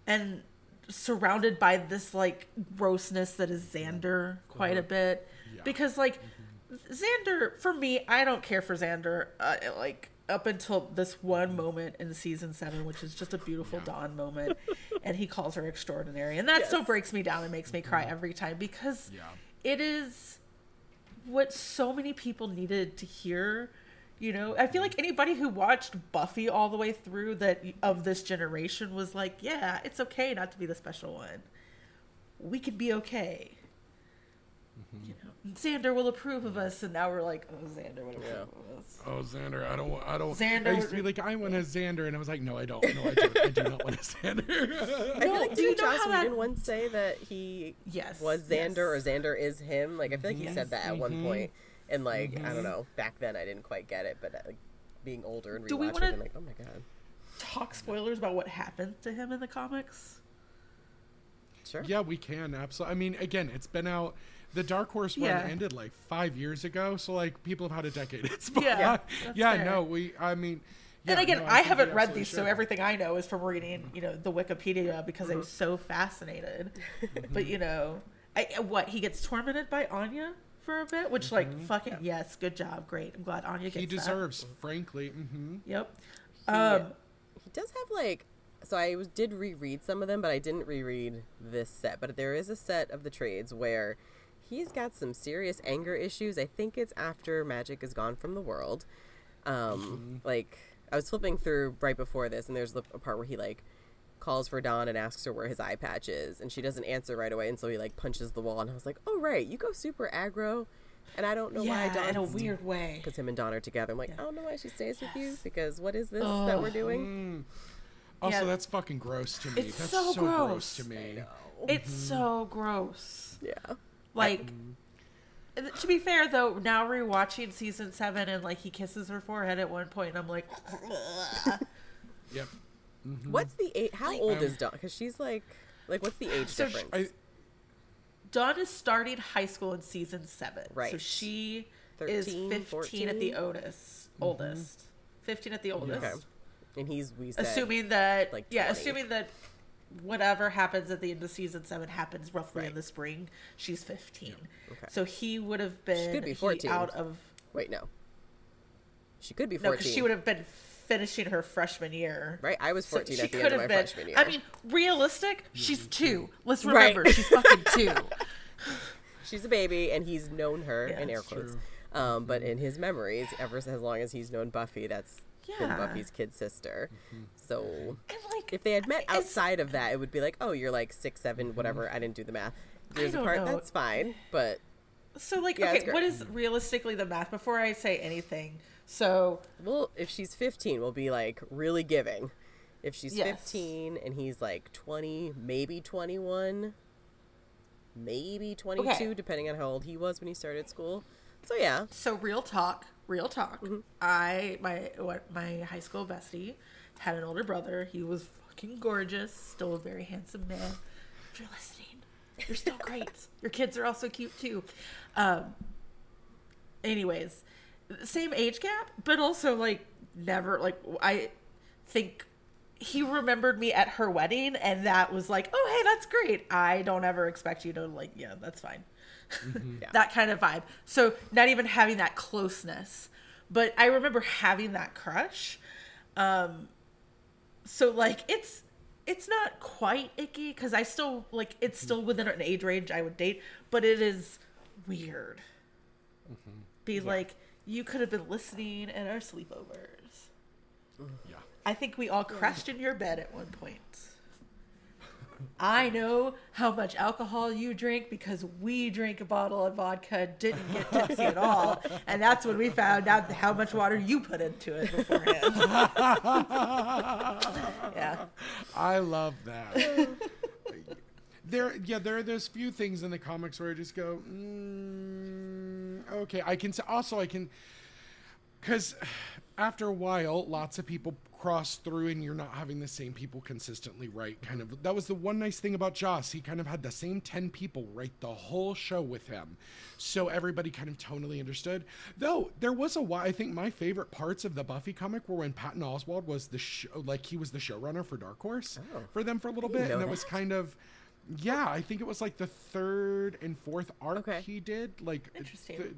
D: and surrounded by this like grossness that is Xander quite a uh-huh. bit
B: Yeah.
D: because like mm-hmm. Xander for me I don't care for Xander uh, like up until this one moment in season 7 which is just a beautiful dawn moment and he calls her extraordinary and that so breaks me down and makes me cry mm-hmm. every time because
B: Yeah.
D: it is what so many people needed to hear. You know, I feel like anybody who watched Buffy all the way through that of this generation was like, yeah, it's okay not to be the special one. We can be okay. You know, Xander will approve of us, and now we're like, oh, Xander would approve of us.
B: Oh, Xander, I don't. wa- I don't.
D: Xander
B: I used to be like, I want a Xander, and I was like, no, I don't. No, I don't. I do not want a Xander.
C: I feel like
D: do you
C: did
D: know
C: Joss
D: how that-
C: Whedon once say that he
D: Yes,
C: was Xander
D: yes.
C: or Xander is him? Like I feel like he
D: Yes.
C: said that at one
B: Mhm.
C: point, and like I don't know, back then I didn't quite get it, but uh, like being older and
D: Do
C: rewatching,
D: wanna-
C: I'm like, oh my god,
D: Talk spoilers about what happened to him in the comics.
C: sure,
B: yeah, we can absolutely. I mean, again, it's been out. The Dark Horse one
D: Yeah.
B: ended like five years ago, so like people have had a decade. It's
D: Yeah,
B: fine.
D: that's
B: yeah.
D: fair.
B: No, we. I mean.
D: and again,
B: no,
D: I,
B: think we
D: haven't read
B: absolutely
D: these, so everything I know is from reading, you know, the Wikipedia because I was so fascinated. but you know, I, what he gets tormented by Anya for a bit, which like fucking yes, good job, great. I'm glad Anya gets
B: he
D: that.
B: deserves, frankly. hmm
D: Yep.
C: He-
D: Um,
C: he does have like. So I was, did reread some of them, but I didn't reread this set. But there is a set of the trades where he's got some serious anger issues. I think it's after magic is gone from the world. Um, Like I was flipping through right before this, and there's a part where he like calls for Dawn and asks her where his eye patch is, and she doesn't answer right away, and so he like punches the wall, and I was like, oh right, you go super aggro, and I don't know why
D: yeah,
C: Dawn
D: in a weird way.
C: because him and Dawn are together. I'm like, I don't know why she stays with you because what is this that we're doing? Mm.
B: Also,
D: Yeah.
B: that's fucking gross to me.
D: It's
B: that's
D: so
B: gross.
D: gross.
B: to me.
D: It's mm-hmm. so gross.
C: Yeah.
D: Like, mm. and to be fair though, now rewatching season seven and like he kisses her forehead at one point, and I'm like,
B: Yep.
C: What's the age? How old
B: Um,
C: is Dawn? Because she's like, like, what's the age
D: So
C: difference?
B: I,
D: Dawn is starting high school in season seven.
C: right?
D: So she
C: 13,
D: is 15 at the
C: 14?
D: oldest. Oldest. 15 at the oldest.
C: okay. And he's we said
D: Assuming that,
C: like,
D: yeah, assuming that whatever happens at the end of season seven happens roughly in the spring, she's 15.
C: Okay.
D: So he would have been
C: could be
D: he
C: 14.
D: out of,
C: Wait, no. She could be
D: no,
C: fourteen.
D: because she would have been finishing her freshman year.
C: Right, I was
D: So
C: fourteen
D: she
C: at the
D: could
C: end of
D: have
C: my
D: been.
C: freshman year.
D: I mean, realistic. She's two. Let's
C: Right.
D: remember, she's fucking two.
C: she's a baby, and he's known her
D: Yeah,
C: in air quotes. Um, but in his memories, ever as long as he's known Buffy, that's been Buffy's kid sister. So
D: like,
C: if they had met outside of that, it would be like, oh, you're like six, seven, whatever. I didn't do the math. Years
D: don't
C: apart,
D: know.
C: that's fine. But
D: So like,
C: Yeah,
D: okay, what is realistically the math? Before I say anything, so
C: well, if she's 15, we'll be like really giving. If she's
D: Yes.
C: 15 and he's like 20, maybe 21, maybe 22,
D: Okay.
C: depending on how old he was when he started school. So yeah,
D: so real talk, real talk.
C: Mm-hmm.
D: I my what my high school bestie had an older brother. He was fucking gorgeous. Still a very handsome man. If you're listening, you're still great. Your kids are also cute too. Um, anyways, same age gap, but also like never like I think he remembered me at her wedding and that was like, "Oh, hey, that's great. I don't ever expect you to like, yeah, that's fine." Mm-hmm.
C: Yeah.
D: that kind of vibe. So, not even having that closeness, but I remember having that crush. Um so like it's it's not quite icky cuz I still like it's still mm-hmm. within an age range I would date, but it is weird. Mm-hmm. Be like you could have been listening in our sleepovers.
B: Yeah.
D: I think we all crashed in your bed at one point. I know how much alcohol you drink because we drank a bottle of vodka, didn't get tipsy at all, and that's when we found out how much water you put into it beforehand. yeah,
B: I love that. there, yeah, there are those few things in the comics where I just go, mm, okay. I can also I can, because after a while, lots of people cross through, and you're not having the same people consistently write. Kind of that was the one nice thing about Joss. He kind of had the same ten people write the whole show with him, so everybody kind of tonally understood. Though there was a while, I think my favorite parts of the Buffy comic were when Patton Oswalt was the show, like he was the showrunner for Dark Horse oh. for them for a little bit, and that was kind of. Yeah, I think it was like the third and fourth arc
C: Okay.
B: he did. Like,
D: Interesting.
B: th-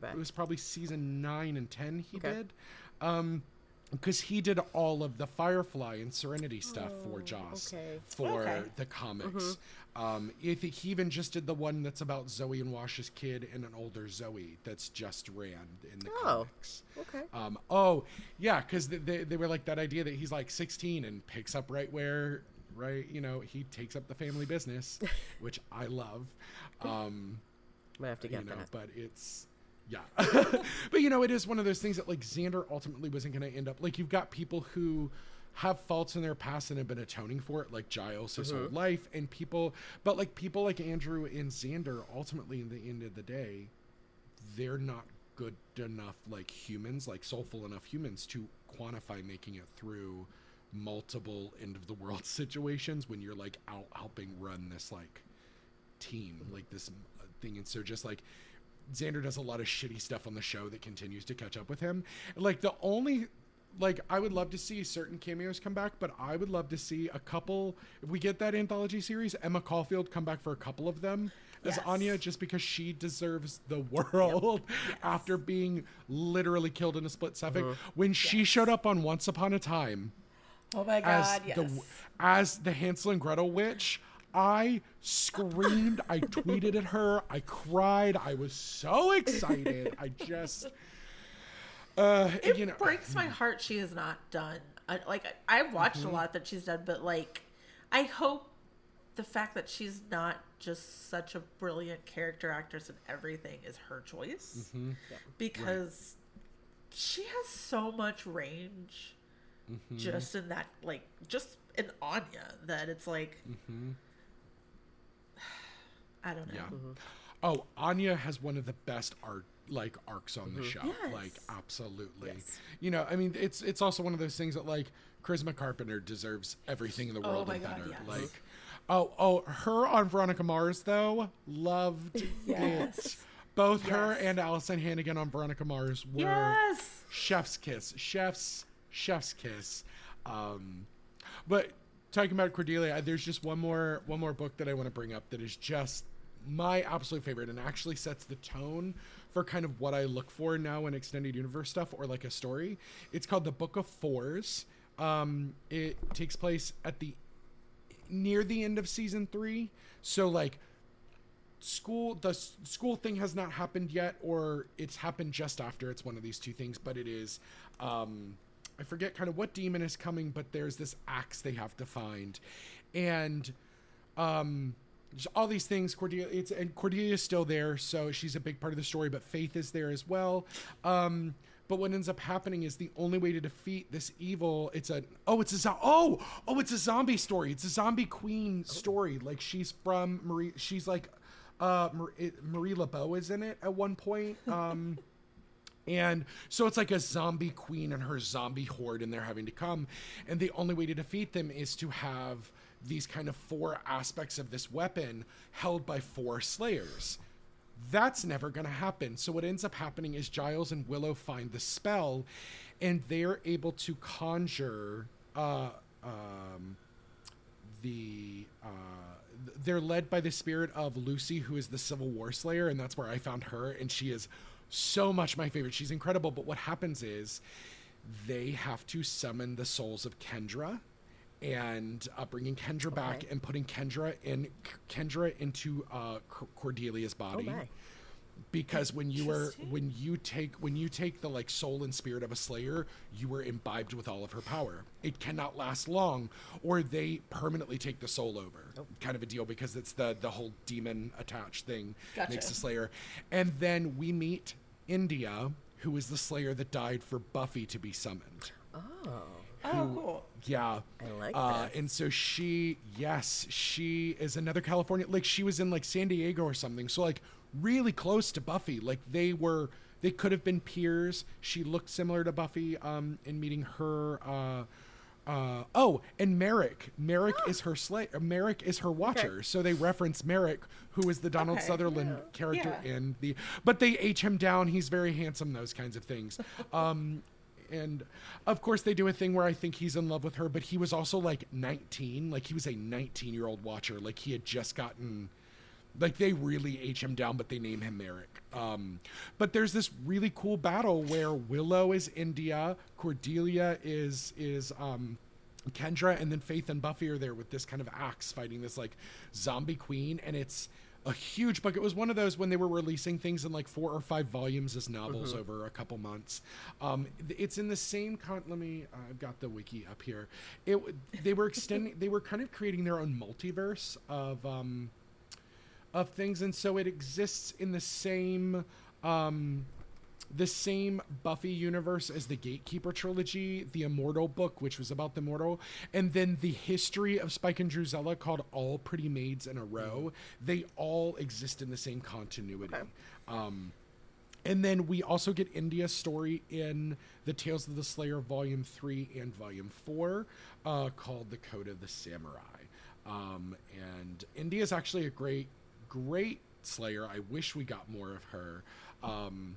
B: that- it was probably season nine and ten he
C: Okay.
B: did. Um, because he did all of the Firefly and Serenity stuff for Joss
C: Oh, okay.
B: for
D: Okay.
B: the comics. Um, I think he even just did the one that's about Zoe and Wash's kid and an older Zoe that's just ran in the
C: Oh,
B: comics.
C: okay.
B: Um, oh, yeah, because they, they, they were like that idea that he's like 16 and picks up right where, right, you know, he takes up the family business, which I love. Um,
C: Might have to get
B: you know,
C: that.
B: but it's yeah. but you know, it is one of those things that like Xander ultimately wasn't going to end up like you've got people who have faults in their past and have been atoning for it, like Giles his whole life, and people, but like people like Andrew and Xander, ultimately, in the end of the day, they're not good enough like humans, like soulful enough humans to quantify making it through multiple end of the world situations when you're like out helping run this like team like this uh, thing and so just like Xander does a lot of shitty stuff on the show that continues to catch up with him. Like the only like I would love to see certain cameos come back, but I would love to see a couple if we get that anthology series, Emma Caulfield come back for a couple of them as
D: Yes.
B: Anya just because she deserves the world after being literally killed in a split second. When she showed up on Once Upon a Time,
D: Oh my
B: as
D: god, yes.
B: the as the Hansel and Gretel witch. I screamed, I tweeted at her, I cried, I was so excited. I just uh
D: it
B: you know
D: breaks my heart she is not done. I, like I, I've watched
B: Mm-hmm.
D: a lot that she's done, but like I hope the fact that she's not just such a brilliant character actress and everything is her choice
B: Mm-hmm.
D: because she has so much range
B: Mm-hmm.
D: just in that like just in Anya that it's like mm-hmm. I don't know.
B: Mm-hmm. Oh, Anya has one of the best art like arcs on the show.
D: Yes.
B: Like absolutely.
C: Yes.
B: You know, I mean it's it's also one of those things that like Charisma Carpenter deserves everything in the
D: Oh
B: world
D: my
B: and
D: God,
B: better.
D: yes.
B: Like oh oh her on Veronica Mars though, loved
D: Yes.
B: it. Both her and Alyson Hannigan on Veronica Mars were
D: Yes.
B: chef's kiss chef's chef's kiss. Um but talking about cordelia there's just one more one more book that i want to bring up that is just my absolute favorite and actually sets the tone for kind of what i look for now in extended universe stuff or like a story. It's called the book of fours. Um it takes place at the near the end of season three. So like school the school thing has not happened yet or it's happened just after it's one of these two things but it is um i forget kind of what demon is coming but there's this axe they have to find. And um all these things cordelia it's and cordelia's still there so she's a big part of the story but faith is there as well. Um but what ends up happening is the only way to defeat this evil it's a oh it's a zo- oh oh it's a zombie story. It's a zombie queen story. Like she's from marie she's like uh Mar- it- marie Laveau is in it at one point. Um And so it's like a zombie queen and her zombie horde, and they're having to come. And the only way to defeat them is to have these kind of four aspects of this weapon held by four slayers. That's never going to happen. So what ends up happening is Giles and Willow find the spell, and they're able to conjure. Uh, um, the uh, they're led by the spirit of Lucy, who is the Civil War Slayer, and that's where I found her, and she is so much my favorite. She's incredible. But what happens is they have to summon the souls of Kendra and uh, bringing Kendra back and putting Kendra in Kendra into uh, C- Cordelia's
C: Oh
B: body
C: my.
B: Because when you are when you take when you take the like soul and spirit of a slayer you are imbibed with all of her power it cannot last long or they permanently take the soul over kind of a deal because it's the the whole demon attached thing
D: Gotcha.
B: makes the slayer and then we meet india who is the slayer that died for buffy to be summoned
C: Oh.
D: Oh, cool.
B: yeah.
C: I like
B: uh. And so she, yes, she is another California. Like she was in like San Diego or something. So like really close to Buffy. Like they were, they could have been peers. She looked similar to Buffy. Um, in meeting her. Uh, uh, oh, and Merrick. Merrick is her slay. Merrick is her watcher. So they reference Merrick, who is the Donald
D: Okay,
B: Sutherland character
D: Yeah.
B: in the. But they h him down. He's very handsome. Those kinds of things. Um, and of course they do a thing where I think he's in love with her, but he was also like 19, like he was a 19 year old watcher, like he had just gotten, like they really h him down, but they name him Merrick. Um, but there's this really cool battle where Willow is India, Cordelia is is um, Kendra, and then Faith and Buffy are there with this kind of axe fighting this like zombie queen, and it's a huge book. It was one of those when they were releasing things in like four or five volumes as novels over a couple months. Um, it's in the same con. Let me. Uh, I've got the wiki up here. It. They were extending. they were kind of creating their own multiverse of. Um, of things and so it exists in the same um the same Buffy universe as the Gatekeeper trilogy, the Immortal book, which was about the Immortal, and then the history of Spike and Drusilla called All Pretty Maids in a Row. They all exist in the same continuity. Um, and then we also get India's story in the Tales of the Slayer Volume 3 and Volume 4 uh, called The Code of the Samurai. Um, and India's actually a great, great Slayer. I wish we got more of her. Um,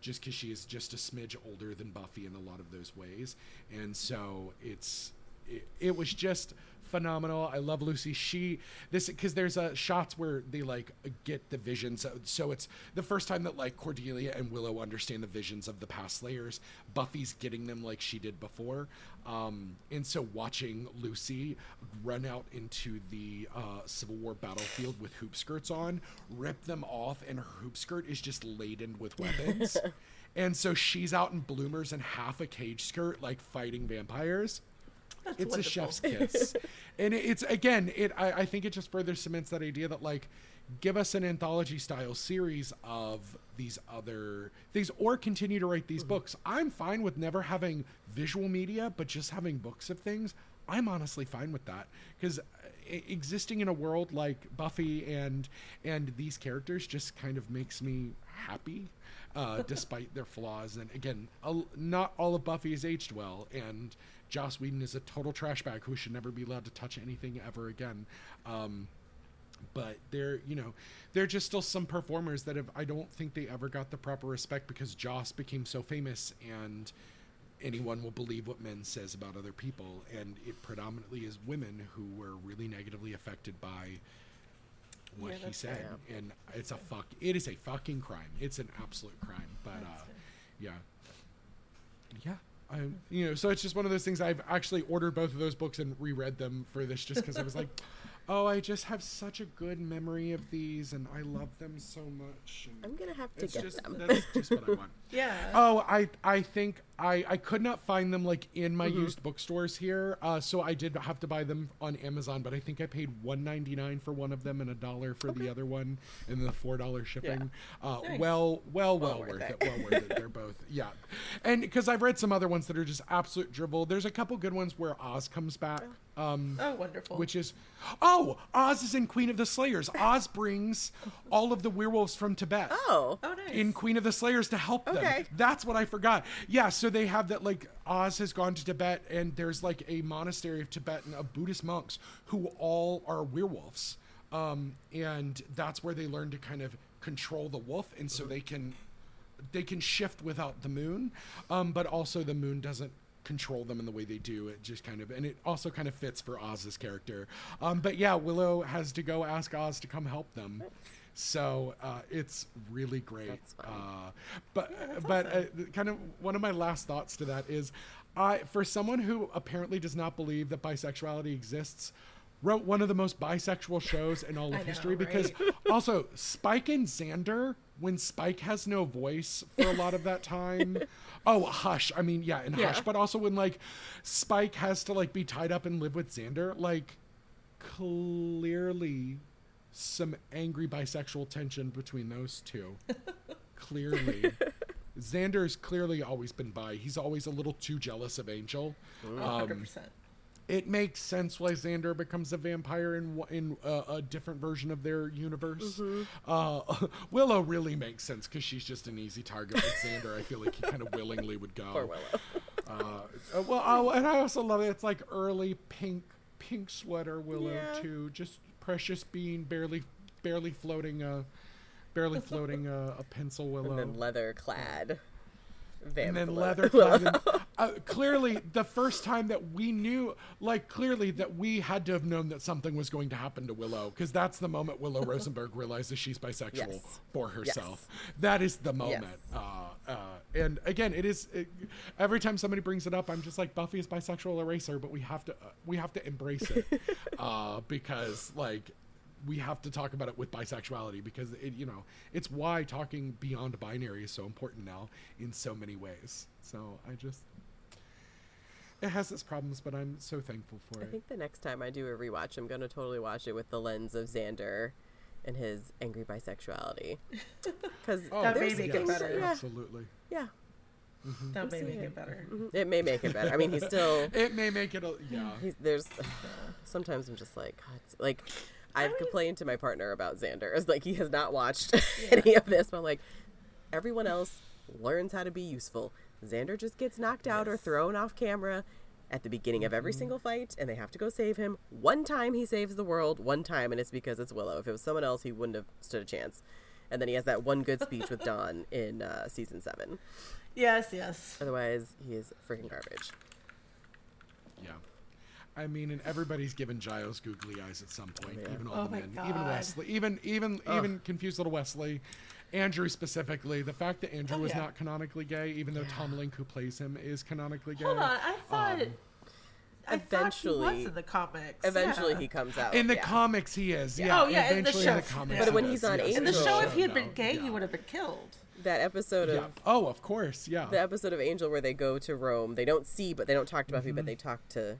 B: just because she is just a smidge older than Buffy in a lot of those ways. And so it's it, it was just phenomenal. I love Lucy. She this because there's uh, shots where they like get the visions. So, so it's the first time that like Cordelia and Willow understand the visions of the past layers. Buffy's getting them like she did before. Um, and so watching Lucy run out into the uh, Civil War battlefield with hoop skirts on, rip them off, and her hoop skirt is just laden with weapons. and so she's out in bloomers and half a cage skirt, like fighting vampires
D: That's
B: it's
D: wonderful.
B: a chef's kiss. And it, it's again it I, I think it just further cements that idea that like give us an anthology style series of these other things or continue to write these books. I'm fine with never having visual media but just having books of things. I'm honestly fine with that because existing in a world like buffy and and these characters just kind of makes me happy uh, despite their flaws. And again not all of buffy is aged well and joss whedon is a total trash bag who should never be allowed to touch anything ever again. Um, but there you know there are just still some performers that have i don't think they ever got the proper respect because joss became so famous and anyone will believe what men says about other people. And it predominantly is women who were really negatively affected by what
D: Yeah,
B: he said.
C: fair.
B: and it's a fuck it is a fucking crime. It's an absolute crime. But uh yeah. Yeah I, you know, so it's just one of those things. I've actually ordered both of those books and reread them for this, just because I was like, "Oh, I just have such a good memory of these, and I love them so much." And
C: I'm gonna have to
B: it's
C: get
B: just
C: them.
B: that's just what I want.
D: Yeah.
B: Oh, I I think I, I could not find them like in my used bookstores here, uh, so I did have to buy them on Amazon. But I think I paid one ninety nine for one of them and a dollar for the other one, and the four dollar shipping. Uh, Well, well, well,
C: worth
B: worth
C: it.
B: it. Well worth it. They're both, yeah. And because I've read some other ones that are just absolute dribble. There's a couple good ones where Oz comes back. Um,
D: Oh, wonderful.
B: which is oh oz is in queen of the slayers oz brings all of the werewolves from tibet
C: Oh.
D: oh, nice.
B: in queen of the slayers to help them
C: Okay.
B: that's what i forgot yeah so they have that like oz has gone to tibet and there's like a monastery of tibetan of buddhist monks who all are werewolves. Um, and that's where they learn to kind of control the wolf and so they can they can shift without the moon. Um, but also the moon doesn't control them in the way they do. It just kind of and it also kind of fits for oz's character. Um, but yeah willow has to go ask oz to come help them so uh, it's really great uh, but but uh, kind of one of my last thoughts to that is i for someone who apparently does not believe that bisexuality exists wrote one of the most bisexual shows in all of
D: know,
B: history
D: right?
B: because also Spike and Xander, when Spike has no voice for a lot of that time. oh, Hush. I mean, yeah, and
D: Yeah.
B: Hush, but also when like Spike has to like be tied up and live with Xander, like clearly some angry bisexual tension between those two. clearly. Xander's clearly always been bi. He's always a little too jealous of Angel.
D: Oh,
B: Um,
D: 100%.
B: it makes sense why Xander becomes a vampire in in uh, a different version of their universe. Uh, Willow really makes sense because she's just an easy target. With Xander, I feel like he kind of willingly would go.
C: Poor Willow.
B: Uh, uh, well, oh, and I also love it. It's like early pink pink sweater Willow
C: Yeah.
B: too. Just precious being barely barely floating a barely floating a, a pencil willow.
C: And then leather clad.
B: And then leather clad. and- uh, clearly, the first time that we knew, like, clearly that we had to have known that something was going to happen to Willow, because that's the moment Willow Rosenberg realizes she's bisexual
C: Yes.
B: for herself. That is the moment.
C: Yes.
B: Uh, uh, and again, it is it, every time somebody brings it up, I'm just like Buffy is bisexual eraser, but we have to uh, we have to embrace it uh, because like we have to talk about it with bisexuality because it you know it's why talking beyond binary is so important now in so many ways. So I just it has its problems, but I'm so thankful for
C: I
B: it.
C: I think the next time I do a rewatch, I'm going to totally watch it with the lens of Xander and his angry bisexuality. Because
B: Oh,
D: That may
B: yes,
D: make it
B: yes,
D: better.
C: Yeah.
B: Absolutely.
C: yeah, mm-hmm.
D: That may make
C: it.
D: it better. Mm-hmm.
C: it may make it better. I mean, he's still.
B: It may make it a yeah.
C: He's, there's sometimes I'm just like God, like I've complained to my partner about Xander. It's like he has not watched any of this. But I'm like, everyone else learns how to be useful. Xander just gets knocked out or thrown off camera at the beginning of every single fight, and they have to go save him. One time he saves the world, one time, and it's because it's Willow. If it was someone else, he wouldn't have stood a chance. And then he has that one good speech with Dawn in uh, season seven.
D: Yes, yes.
C: Otherwise, he is freaking garbage.
B: Yeah. I mean, and everybody's given Giles googly eyes at some point,
C: Yeah.
B: even all
D: Oh
B: the
D: my
B: men, even Wesley, even even even confused little Wesley, Andrew specifically. The fact that Andrew
D: Oh,
B: was
D: yeah.
B: not canonically gay, even though Tom Lenk, who plays him, is canonically gay.
D: Hold on, I thought.
B: Um,
D: I thought he
C: eventually-
D: was in the comics.
C: Eventually,
D: yeah.
C: he comes out.
B: in the
C: yeah.
B: comics, he is. Yeah.
D: Oh, yeah, in the show.
B: in the comics,
D: But
B: he
C: when
B: is,
C: he's on
B: yes.
D: In the show, if he had been gay,
B: yeah.
D: he would have been killed.
C: that episode of
B: Yeah. Oh, of course. Yeah.
C: the episode of Angel where they go to Rome. They don't see, but they don't talk to Buffy,
B: Mm-hmm.
C: but they talk to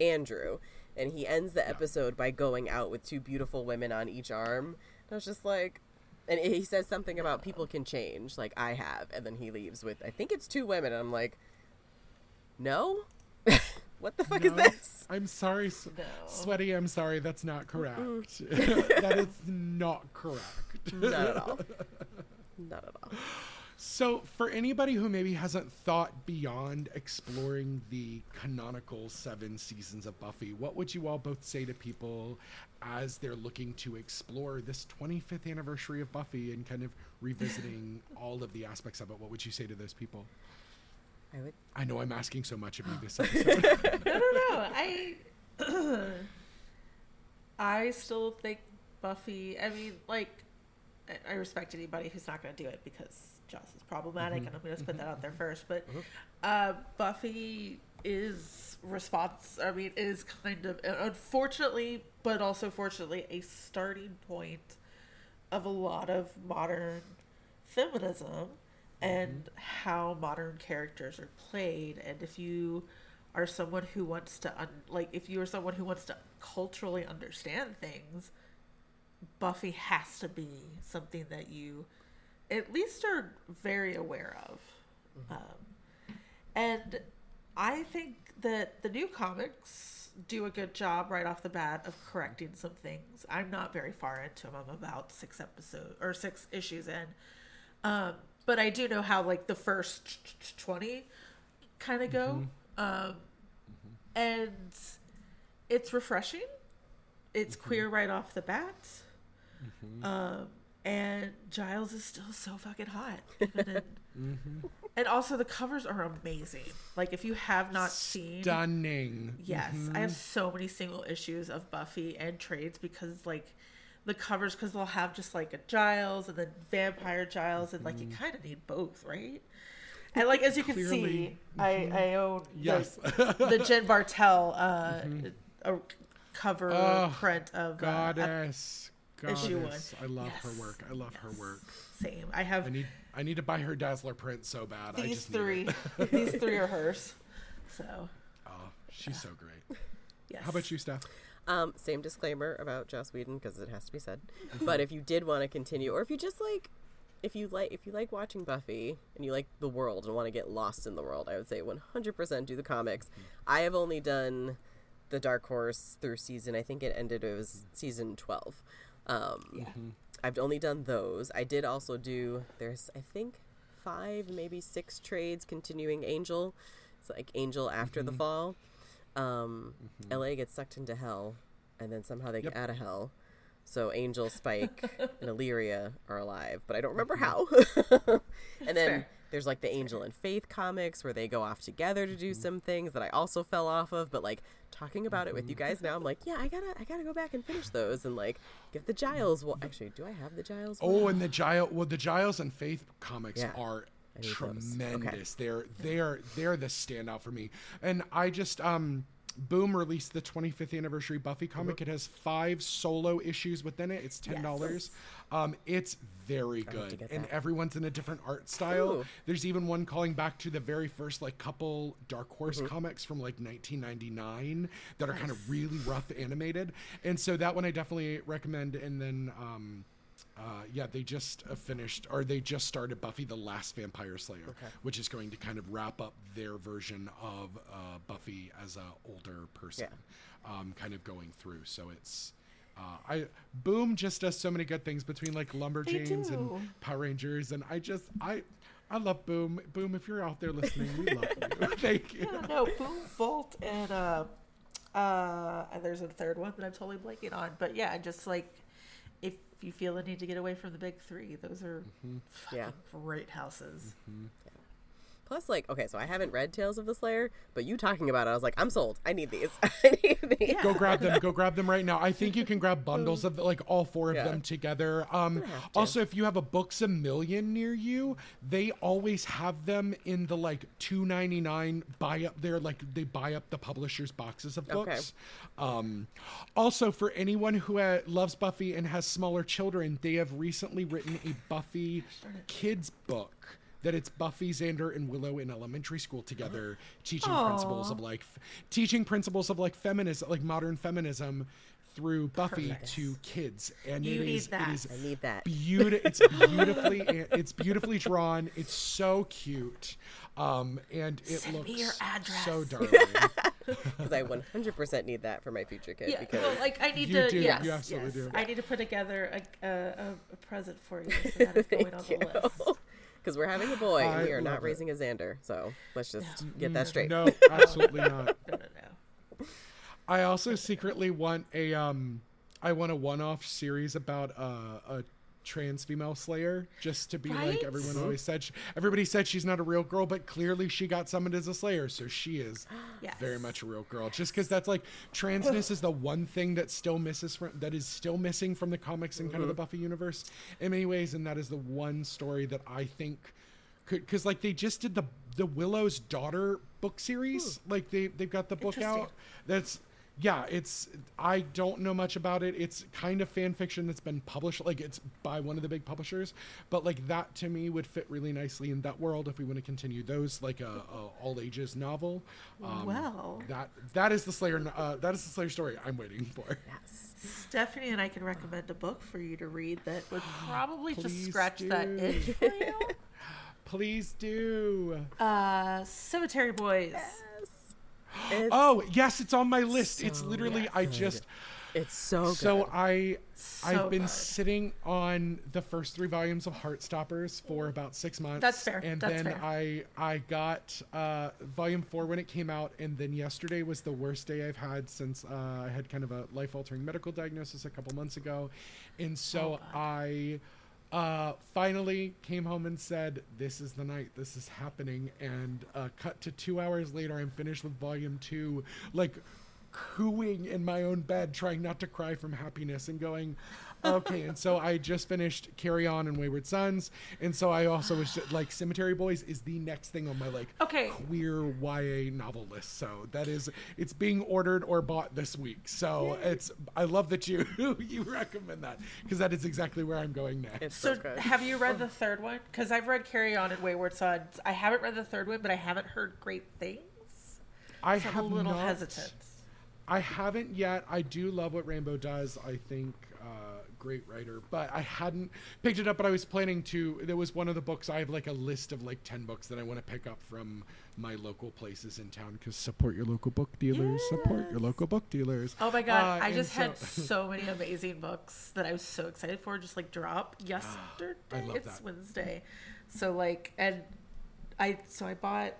C: Andrew, and he ends the episode by going out with two beautiful women on each arm. And I was just like, and he says something about people can change, like I have, and then he leaves with I think it's two women, and I'm like, no, what the fuck is this?
B: I'm sorry, S-
D: No.
B: sweaty. I'm sorry. That's not correct. that is not correct.
C: Not at all. Not at all.
B: So, for anybody who maybe hasn't thought beyond exploring the canonical seven seasons of Buffy, what would you all both say to people as they're looking to explore this 25th anniversary of Buffy and kind of revisiting all of the aspects of it? What would you say to those people?
C: I would.
B: I know I'm asking so much of you this episode.
D: No, no, no. I, I still think Buffy. I mean, like, I- I respect anybody who's not going to do it because Joss is problematic, mm-hmm. and I'm going to put that out there mm-hmm. first. But uh-huh. uh, Buffy is response. I mean, is kind of unfortunately, but also fortunately, a starting point of a lot of modern feminism and mm-hmm. how modern characters are played and if you are someone who wants to un- like if you are someone who wants to culturally understand things buffy has to be something that you at least are very aware of. Um, and i think that the new comics do a good job right off the bat of correcting some things. I'm not very far into them i'm about six episodes or six issues in. Um, but I do know how like the first twenty kind of go, um, and it's refreshing. It's queer right off the bat, um, and Giles is still so fucking hot. Even in, mm-hmm. And also the covers are amazing. Like if you have not seen,
B: Stunning.
D: Yes, I mm-hmm. have so many single issues of Buffy and trades because like the covers because they'll have just like a Giles and then vampire Giles and like you mm-hmm. kind of need both, right? And like as you can see,
B: Clearly.
D: I I own
B: Yes.
D: the, the Jen Bartel uh, a cover
B: Oh,
D: print of uh, ep-
B: Goddess.
D: issue one.
B: I love her work. I love her work.
D: same. I have
B: I need I need to buy her Dazzler print so bad. I
D: these
B: just
D: three. these three are hers. So
B: Oh, she's so great.
D: yes.
B: How about you, Steph?
C: Um, same disclaimer about Joss Whedon because it has to be said. but if you did want to continue, or if you just like, if you like, if you like watching Buffy and you like the world and want to get lost in the world, I would say 100% do the comics. I have only done the Dark Horse through season. I think it ended. It was season 12. Um,
D: Yeah.
C: I've only done those. I did also do. There's I think five, maybe six trades continuing Angel. It's like Angel after the fall. Um, LA gets sucked into hell, and then somehow they get out of hell. So Angel, Spike, and Illyria are alive, but I don't remember how. and then
D: fair.
C: There's like the Angel and Faith comics where they go off together to do some things that I also fell off of. But like talking about it with you guys now, I'm like, yeah, I gotta, I gotta go back and finish those and like get the Giles. Well, actually, do I have the Giles? one?
B: Oh, and the Giles, well, the Giles and Faith comics
C: Yeah.
B: are
C: those. Okay.
B: tremendous. They're they're they're the standout for me. And I just um Boom released the 25th anniversary Buffy comic.
C: Uh-huh.
B: It has five solo issues within it. It's ten dollars. Um, it's very
C: to
B: good, and
C: that.
B: everyone's in a different art style.
C: Ooh.
B: There's even one calling back to the very first like couple Dark Horse
C: Mm-hmm.
B: comics from like 1999 that are kind of really rough animated, and so that one I definitely recommend. And then. um uh, yeah, they just uh, finished, or they just started Buffy the Last Vampire Slayer, which is going to kind of wrap up their version of uh, Buffy as a older person, um, kind of going through. So it's. Uh, I Boom just does so many good things between like Lumberjanes and Power Rangers, and I just I I love Boom. Boom, if you're out there listening, we love you. Thank you.
D: Yeah, no, Boom Bolt and uh uh and there's a third one that I'm totally blanking on. But yeah, just like you feel the need to get away from the big three, those are mm-hmm. fucking
C: Yeah.
D: great houses. Mm-hmm.
C: Plus, like, okay, so I haven't read Tales of the Slayer, but you talking about it, I was like, I'm sold. I need these. I need these.
B: Go grab them. Go grab them right now. I think you can grab bundles of like all four of
C: Yeah.
B: them together. Um,
C: to.
B: also, if you have a Books a Million near you, they always have them in the like two ninety nine buy up there. Like they buy up the publishers' boxes of
C: Okay.
B: books. Um, also, for anyone who uh, loves Buffy and has smaller children, they have recently written a Buffy kids book. That it's Buffy, Xander, and Willow in elementary school together, teaching principles of like, f- teaching principles of like feminism, like modern feminism, through Buffy to kids, and
D: You
B: it
D: need
B: is
D: that.
B: it is
C: I need that.
B: beautiful. It's beautifully it's beautifully drawn. It's so cute, um, and it
D: Send
B: looks
D: your address.
B: so darling.
C: Because I 100% need that for my future kid.
D: Yeah,
C: because
D: well, like I need
B: You
D: to.
B: do, you
D: yes,
B: absolutely
D: yes.
B: do.
D: I need to put together a, a, a, a present for you. So that is going on the list.
C: Because we're having a boy and we are not
B: it.
C: raising a Xander. So let's just get that straight.
B: No, absolutely not.
D: No, no, no.
B: I also secretly want a um, I want a one-off series about uh, a trans female slayer, just to be like everyone always said. She, everybody said she's not a real girl, but clearly she got summoned as a slayer, so she is
D: Yes.
B: very much a real girl. Just because that's like transness is the one thing that still misses from that is still missing from the comics and kind of the mm-hmm. Buffy universe in many ways, and that is the one story that I think could because like they just did the the Willow's daughter book series, hmm. like they they've got the book out that's yeah, it's I don't know much about it. It's kind of fan fiction that's been published, like it's by one of the big publishers. But like that to me would fit really nicely in that world if we want to continue those, like a, a all ages novel. Um,
D: Well.
B: that that is the Slayer. Uh, that is the Slayer story I'm waiting for.
C: Yes.
D: Stephanie and I can recommend a book for you to read that would probably just
B: Please
D: scratch that itch for you.
B: Please do.
D: Uh, Cemetery Boys.
C: It's,
B: Oh yes, it's on my list. it's
C: so
B: literally I just
C: it's so good.
B: so I
D: So
B: I've been
D: good.
B: sitting on the first three volumes of Heartstoppers for about six months.
D: That's fair.
B: And
D: That's
B: then
D: fair.
B: I I got uh, volume four when it came out, and then yesterday was the worst day I've had since uh, I had kind of a life altering medical diagnosis a couple months ago, and so
D: Oh,
B: I. Uh, finally came home and said, "This is the night. This is happening." And uh, cut to two hours later, I'm finished with volume two, like cooing in my own bed, trying not to cry from happiness, and going, "Okay." and so I just finished Carry On and Wayward Sons, and so I also was just, like, Cemetery Boys is the next thing on my like
D: Okay.
B: queer YA novel list. So that is it's being ordered or bought this week. So it's I love that you you recommend that because that is exactly where I'm going next.
C: it's so,
D: So,
C: good.
D: have you read the third one? Because I've read Carry On and Wayward Sons. I haven't read the third one, but I haven't heard great things.
B: I
D: So I'm
B: have
D: a little
B: not,
D: hesitant.
B: I haven't yet. I do love what Rainbow does. I think uh, great writer, but I hadn't picked it up. But I was planning to. There was one of the books. I have like a list of like ten books that I want to pick up from my local places in town because support your local book dealers. Support your local book dealers.
D: Oh my god,
B: Uh,
D: I just had
B: so-
D: so many amazing books that I was so excited for just like drop yesterday.
B: I love
D: it's
B: that.
D: Wednesday. So like and I so I bought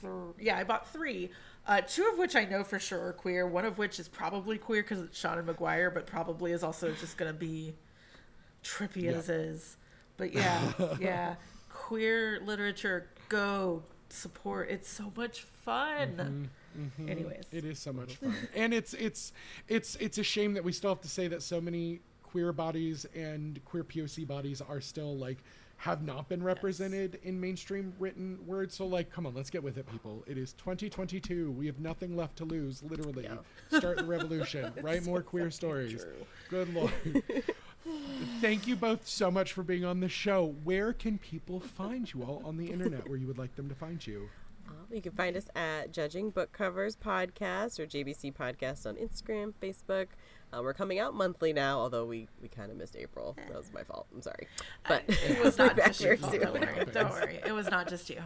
D: thr yeah, I bought 3. Uh, two of which I know for sure are queer. One of which is probably queer because it's Seanan McGuire, but probably is also just gonna be trippy as is. But yeah, yeah, queer literature, go support. It's so much fun. Anyways,
B: It is so much fun, and it's it's it's it's a shame that we still have to say that so many queer bodies and queer POC bodies are still like have not been represented in mainstream written words. So like, come on, let's get with it, people. It is 2022. We have nothing left to lose. Literally, start the revolution. Write more queer stories. Good lord. Thank you both so much for being on the show. Where can people find you all on the internet where you would like them to find you?
C: You can find us at Judging Book Covers Podcast or JBC Podcast on Instagram, Facebook. Uh, we're coming out monthly now, although we, we kind of missed April. That was my fault. I'm sorry. But
D: It was not just your
C: very
D: fault. Don't worry. Don't worry. It was not just you.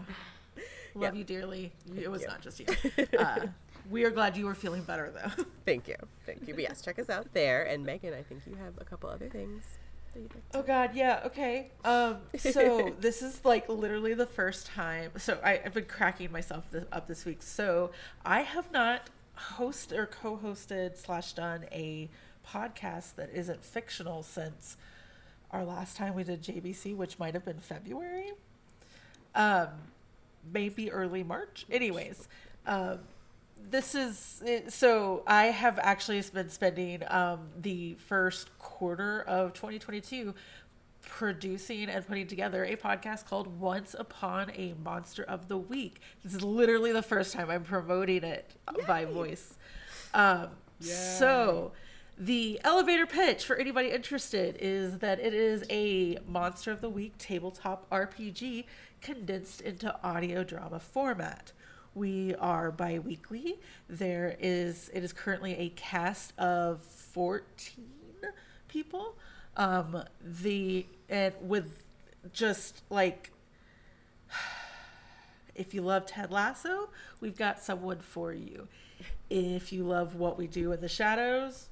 D: Love you dearly. It was
C: you.
D: not just you. Uh, we are glad you were feeling better though.
C: Thank you. Thank you. But yes, check us out there. And Megan, I think you have a couple other things like
D: Oh God, yeah, okay. Um, so this is like literally the first time. So I, I've been cracking myself th- up this week. So I have not host or co-hosted slash done a podcast that isn't fictional since our last time we did JBC, which might have been February. Um, maybe early March. Anyways, um, this is so I have actually been spending um, the first quarter of 2022 producing and putting together a podcast called Once Upon a Monster of the Week. This is literally the first time I'm promoting it by voice. Um, so the elevator pitch for anybody interested is that it is a Monster of the Week tabletop RPG condensed into audio drama format. We are bi-weekly. There is it is currently a cast of 14 people. Um the and with just like if you love Ted Lasso, we've got someone for you. If you love what we do in the shadows,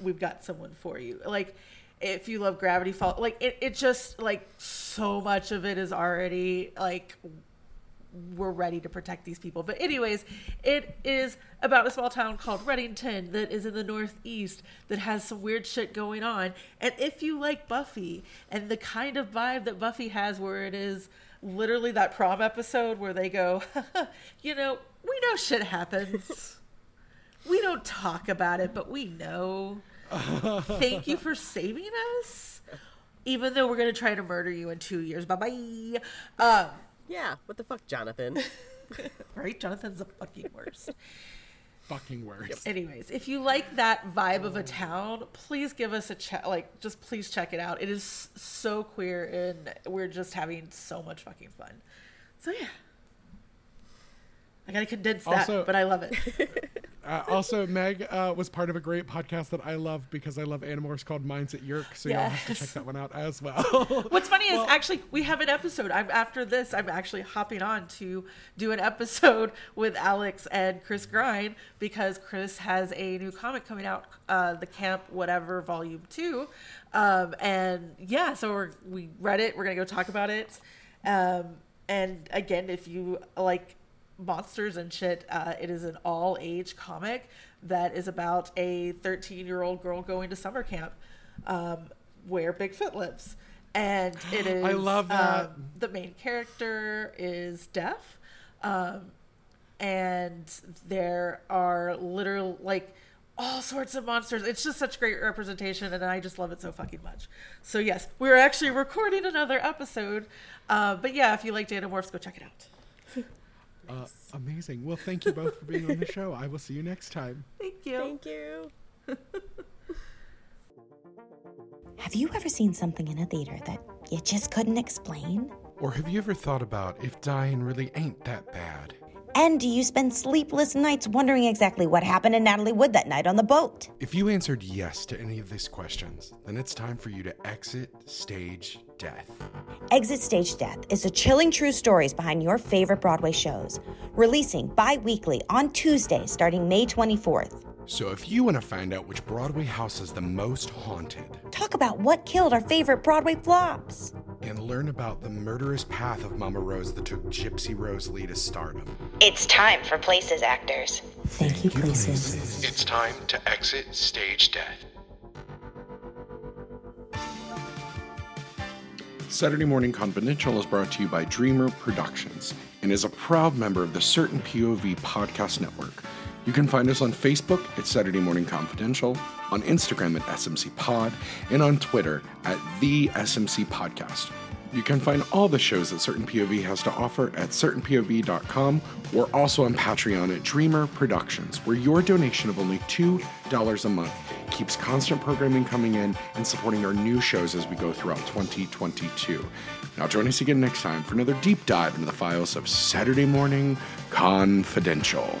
D: we've got someone for you. Like if you love Gravity Falls, like it, it just like so much of it is already like we're ready to protect these people. But anyways, it is about a small town called Reddington that is in the northeast that has some weird shit going on. And if you like Buffy and the kind of vibe that Buffy has where it is literally that prom episode where they go, you know, we know shit happens. we don't talk about it, but we know. Thank you for saving us. Even though we're gonna try to murder you in two years. Bye bye. Um
C: Yeah. What the fuck, Jonathan?
D: right? Jonathan's the fucking worst.
B: fucking worst.
D: Anyways, if you like that vibe of a town, please give us a check. Like, just please check it out. It is so queer, and we're just having so much fucking fun. So yeah, I gotta condense that,
B: Also-
D: but I love it.
B: Uh, also, Meg uh, was part of a great podcast that I love because I love Animorphs called Minds at Yeerk, so you'll have to check that one out as well.
D: What's funny is actually we have an episode. I'm after this. I'm actually hopping on to do an episode with Alex and Chris Grine because Chris has a new comic coming out, uh, the Camp Whatever Volume Two, um, and yeah, so we're, we read it. We're gonna go talk about it. Um, and again, if you like monsters and shit, uh, it is an all age comic that is about a 13 year old girl going to summer camp um, where Bigfoot lives. And it is.
B: I love that.
D: um, the main character is deaf. Um, and there are literal, like, all sorts of monsters. It's just such great representation, and I just love it so fucking much. So, yes, we're actually recording another episode. Uh, but yeah, if you like Animorphs, go check it out.
B: Uh, amazing. Well, thank you both for being on the show. I will see you next time.
D: Thank you.
C: Thank you.
E: Have you ever seen something in a theater that you just couldn't explain?
B: Or have you ever thought about if dying really ain't that bad?
E: And do you spend sleepless nights wondering exactly what happened to Natalie Wood that night on the boat?
B: If you answered yes to any of these questions, then it's time for you to exit stage death.
E: Exit Stage Death is the chilling true stories behind your favorite Broadway shows, releasing bi weekly on Tuesday starting May 24th.
B: So if you want to find out which Broadway house is the most haunted
E: Talk about what killed our favorite Broadway flops.
B: and learn about the murderous path of Mama Rose that took Gypsy Rose Lee to stardom,
E: It's time for Places Actors. Thank you, Places.
B: it's time to exit stage death. Saturday Morning Confidential is brought to you by Dreamer Productions and is a proud member of the Certain POV Podcast Network. You can find us on Facebook at Saturday Morning Confidential, on Instagram at SMC Pod, and on Twitter at The SMC Podcast. You can find all the shows that Certain POV has to offer at certainpov.com or also on Patreon at Dreamer Productions, where your donation of only $2 a month keeps constant programming coming in and supporting our new shows as we go throughout 2022. Now, join us again next time for another deep dive into the files of Saturday Morning Confidential.